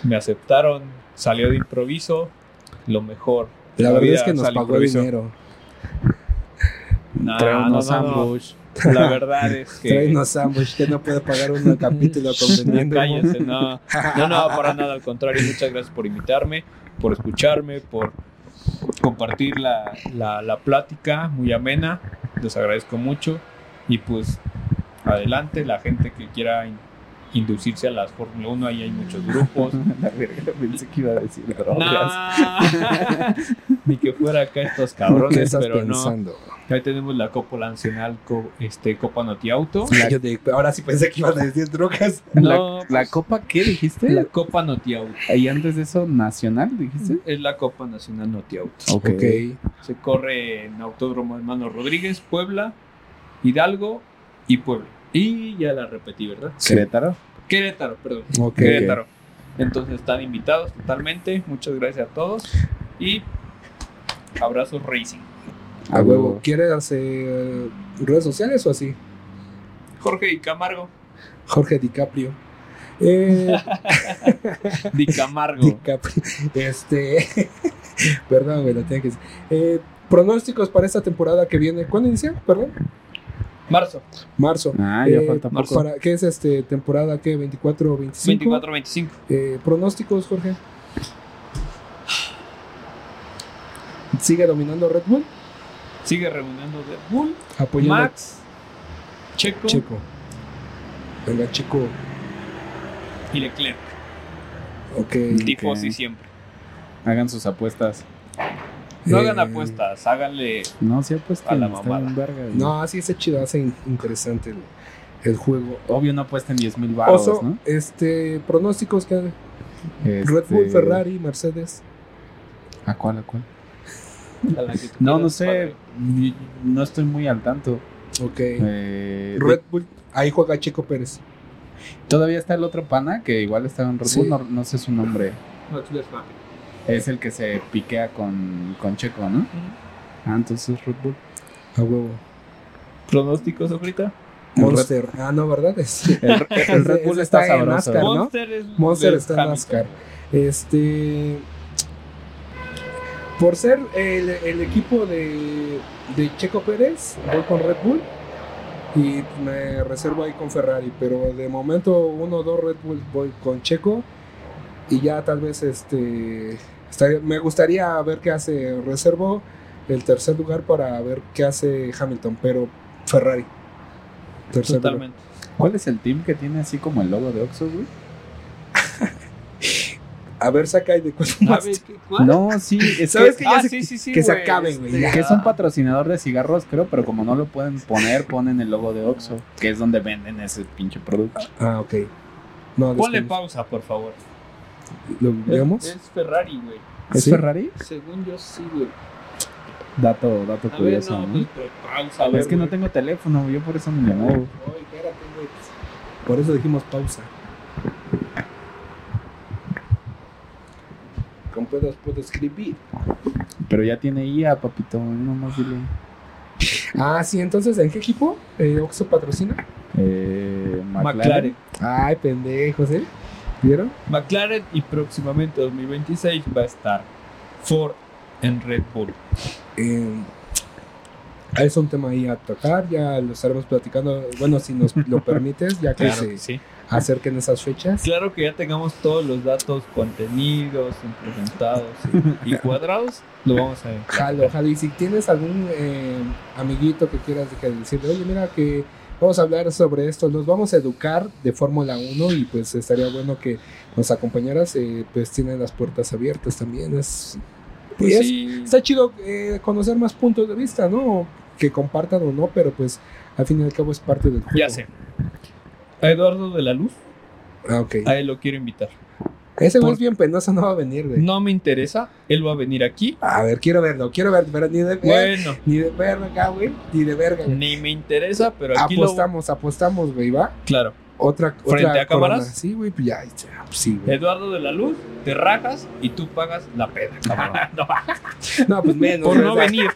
S2: Me aceptaron, salió de improviso. Lo mejor.
S1: La verdad es que nos pagó
S2: improviso.
S1: dinero.
S2: No,
S3: Trae
S2: no,
S3: unos
S2: no, no. La verdad es que.
S1: Trae unos sándwich que no puede pagar un capítulo con vendiendo.
S2: Cállese, no. No, no, para nada, al contrario, muchas gracias por invitarme, por escucharme, por compartir la, la, la plática muy amena, les agradezco mucho y pues adelante, la gente que quiera inducirse a las Fórmula 1, ahí hay muchos grupos.
S3: La verga, pensé que iba a decir drogas.
S2: Ni que fuera acá estos
S1: ¿Qué
S2: cabrones,
S1: estás
S2: pero
S1: pensando?
S2: no. Ahí tenemos la Copa Nacional, co- este, Copa Noti Auto.
S1: Yo de- ahora sí pensé que ibas a decir drogas.
S2: No,
S3: la, la copa qué dijiste?
S2: la Copa Noti Auto.
S3: Y antes de eso, nacional, dijiste.
S2: Es la Copa Nacional Noti Auto.
S3: Ok.
S1: Ok.
S2: Se corre en Autódromo Hermano Rodríguez, Puebla, Hidalgo y Puebla. Y ya la repetí, ¿verdad?
S3: Querétaro.
S2: Querétaro, perdón. Querétaro. Entonces están invitados totalmente. Muchas gracias a todos. Y abrazos Racing.
S1: A huevo. ¿Quieres hacer redes sociales o así?
S2: Jorge y Camargo.
S1: Jorge DiCaprio. Eh,
S2: Di Camargo.
S1: DiCaprio. Este. Perdón, güey, lo tenía que decir. Eh, pronósticos para esta temporada que viene. ¿Cuándo inicia? Perdón.
S2: Marzo.
S1: Marzo.
S3: Ah, ya
S1: Eh,
S3: falta poco.
S1: Para, ¿Qué es este temporada? ¿Qué? ¿24 o 25?
S2: 24-25.
S1: Eh, pronósticos, Jorge. Sigue dominando Red Bull.
S2: Sigue reuniendo Red Bull.
S1: Apoyando
S2: Max. Checo.
S1: Checo. Venga, Checo.
S2: Y Leclerc.
S1: Ok.
S2: Tifosi siempre.
S3: Hagan sus apuestas.
S2: No
S1: Eh,
S2: hagan apuestas. Háganle.
S3: No, sí apuesten.
S2: A la
S3: está
S2: mamada.
S3: verga.
S1: No, así es chido, hace in- interesante el, el juego.
S3: Obvio no apuesten 10 mil baros,
S1: Oso,
S3: ¿no?
S1: este, pronósticos que Red
S3: Este,
S1: Bull, Ferrari, Mercedes.
S3: ¿A cuál, a cuál?
S2: a la que tú
S3: No, no sé.
S2: padre.
S3: No estoy muy al tanto.
S1: Ok.
S3: Eh,
S1: Red Bull, ahí juega Checo Pérez.
S3: Todavía está el otro pana que igual está en Red
S1: Sí.
S3: Bull, no, no sé su nombre.
S2: Max Verstappen.
S3: Es el que se piquea con, con Checo, ¿no? Ah, entonces Red Bull.
S1: A huevo.
S2: ¿Pronósticos ahorita?
S1: Monster. Ah, no, ¿verdad? Es-
S3: El, el Red Bull está,
S1: en. NASCAR, ¿no?
S2: Monster es
S1: Monster está en. NASCAR. Este. Por ser el, el equipo de, de Checo Pérez, voy con Red Bull. Y me reservo ahí con Ferrari. Pero de momento, uno o dos Red Bull voy con Checo. Y ya tal vez este. Estaría- me gustaría ver qué hace. Reservo el tercer lugar para ver qué hace Hamilton. Pero Ferrari. Tercer lugar.
S2: Totalmente.
S3: ¿Cuál es el team que tiene así como el logo de Oxxo, güey?
S1: A ver, saca ahí de cuánto
S2: A
S1: más.
S2: ver, ¿qué- cuál?
S3: No, sí, es
S1: ¿Sabes
S3: que,
S1: que ya
S2: Ah,
S1: se-
S2: sí, sí, sí,
S1: que se
S2: güey,
S1: acaben, güey.
S2: este,
S3: que es un patrocinador de cigarros, creo, pero como no lo pueden poner, ponen el logo de Oxxo, que es donde venden ese pinche producto.
S1: Ah, ok. No,
S2: Ponle pausa, por favor.
S1: ¿Lo
S2: Es,
S1: veamos?
S2: es Ferrari, güey.
S3: ¿Es
S1: ¿Sí?
S3: Ferrari?
S2: Según yo sí, güey.
S3: Dato, dato
S2: A ver,
S3: curioso,
S2: no,
S3: ¿no?
S2: pues, pero pausa, a ver,
S3: es que no tengo teléfono, yo por eso me muevo.
S1: Oye, espérate, güey. Por eso dijimos pausa. Con pedos puedo escribir.
S3: Pero ya tiene IA, papito, nomás dile.
S1: Ah, sí, entonces, ¿en qué equipo? Eh, ¿Oxxo patrocina?
S3: Eh, McLaren.
S2: McLaren.
S1: Ay, pendejos, ¿eh? ¿Vieron?
S2: McLaren y próximamente 2026 va a estar Ford en Red Bull.
S1: Eh, es un tema ahí a tocar, ya lo estaremos platicando. Bueno, si nos lo permites, ya que
S2: Claro
S1: se
S2: que sí.
S1: acerquen esas fechas.
S2: Claro que ya tengamos todos los datos contenidos, implementados y, y cuadrados, lo vamos a ver.
S1: Jalo, jalo. Y si tienes algún eh, amiguito que quieras que decirle, oye, mira que vamos a hablar sobre esto, nos vamos a educar de Fórmula 1 y pues estaría bueno que nos acompañaras, eh, pues tienen las puertas abiertas también. Es,
S2: Pues
S1: y es-
S2: sí.
S1: Está chido eh, conocer más puntos de vista, ¿no? Que compartan o no, pero pues al fin y al cabo es parte del juego.
S2: Ya sé. A Eduardo de la Luz,
S1: Ah, ok.
S2: a él lo quiero invitar.
S1: Ese güey es bien penoso, no va a venir, güey.
S2: No me interesa, él va a venir aquí.
S1: A ver, quiero verlo, quiero verlo, pero ni de
S2: Bueno,
S1: ni de verga, güey, ni de verga. güey.
S2: ni me interesa, pero aquí lo...
S1: Apostamos, apostamos, güey, ¿va?
S2: Claro.
S1: Otra,
S2: ¿Frente
S1: otra
S2: a cámaras?
S1: corona. Sí, güey, pues ya, ya, pues sí, güey.
S2: Eduardo de la Luz, te rajas y tú pagas la peda, cabrón. No,
S1: No, pues menos.
S2: por no venir.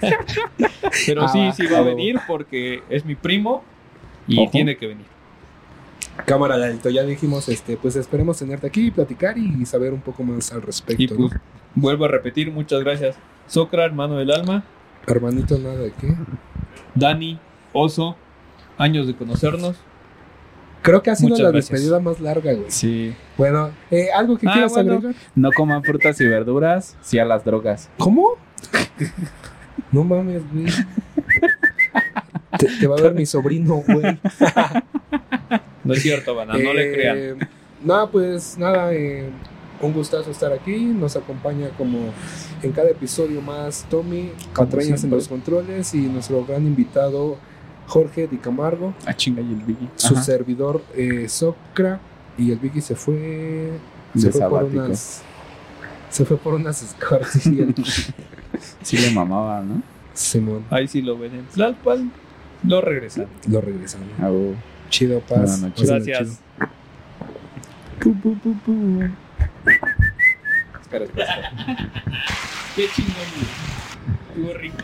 S2: Pero
S1: Ah,
S2: sí, sí va a venir porque es mi primo y
S3: Ojo.
S2: tiene que venir.
S1: Cámara, Lalito, ya dijimos, este, pues esperemos tenerte aquí y platicar y saber un poco más al respecto,
S2: Y pues,
S1: ¿no?
S2: vuelvo a repetir, muchas gracias. Socra, hermano del alma,
S1: Hermanito, nada de qué.
S2: Dani, Oso, años de conocernos.
S1: Creo que ha sido
S2: Muchas
S1: la
S2: gracias.
S1: despedida más larga, güey.
S3: Sí.
S1: Bueno, eh, ¿algo que
S2: Ah,
S1: quieras
S2: bueno.
S1: agregar?
S3: No coman frutas y verduras, sí a las drogas.
S1: ¿Cómo? no mames, güey. Te, te va a ver mi sobrino, güey.
S2: No es cierto, Bana, no le
S1: Eh,
S2: crean.
S1: Nada, pues nada, eh, un gustazo estar aquí. Nos acompaña como en cada episodio más Tommy, Patrañas en los controles y nuestro gran invitado Jorge Di Camargo,
S3: Ah, chinga, y el Biggie.
S1: su
S3: Ajá.
S1: servidor eh, Socra y el Vicky se fue, se
S3: De
S1: fue por unas se fue por unas el
S3: Sí le mamaba, ¿no?
S1: Simón
S2: Ahí sí lo ven en Tlalpan, lo regresan.
S1: lo regresan.
S3: Ah.
S1: Chido, paz.
S3: Buenas noches.
S1: Pásenla
S2: Gracias.
S3: Pu, pu, pu, pu.
S2: Espera, espera, espera. Qué chingón. Estuvo rico.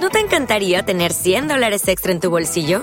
S9: ¿No te encantaría tener 100 dólares extra en tu bolsillo?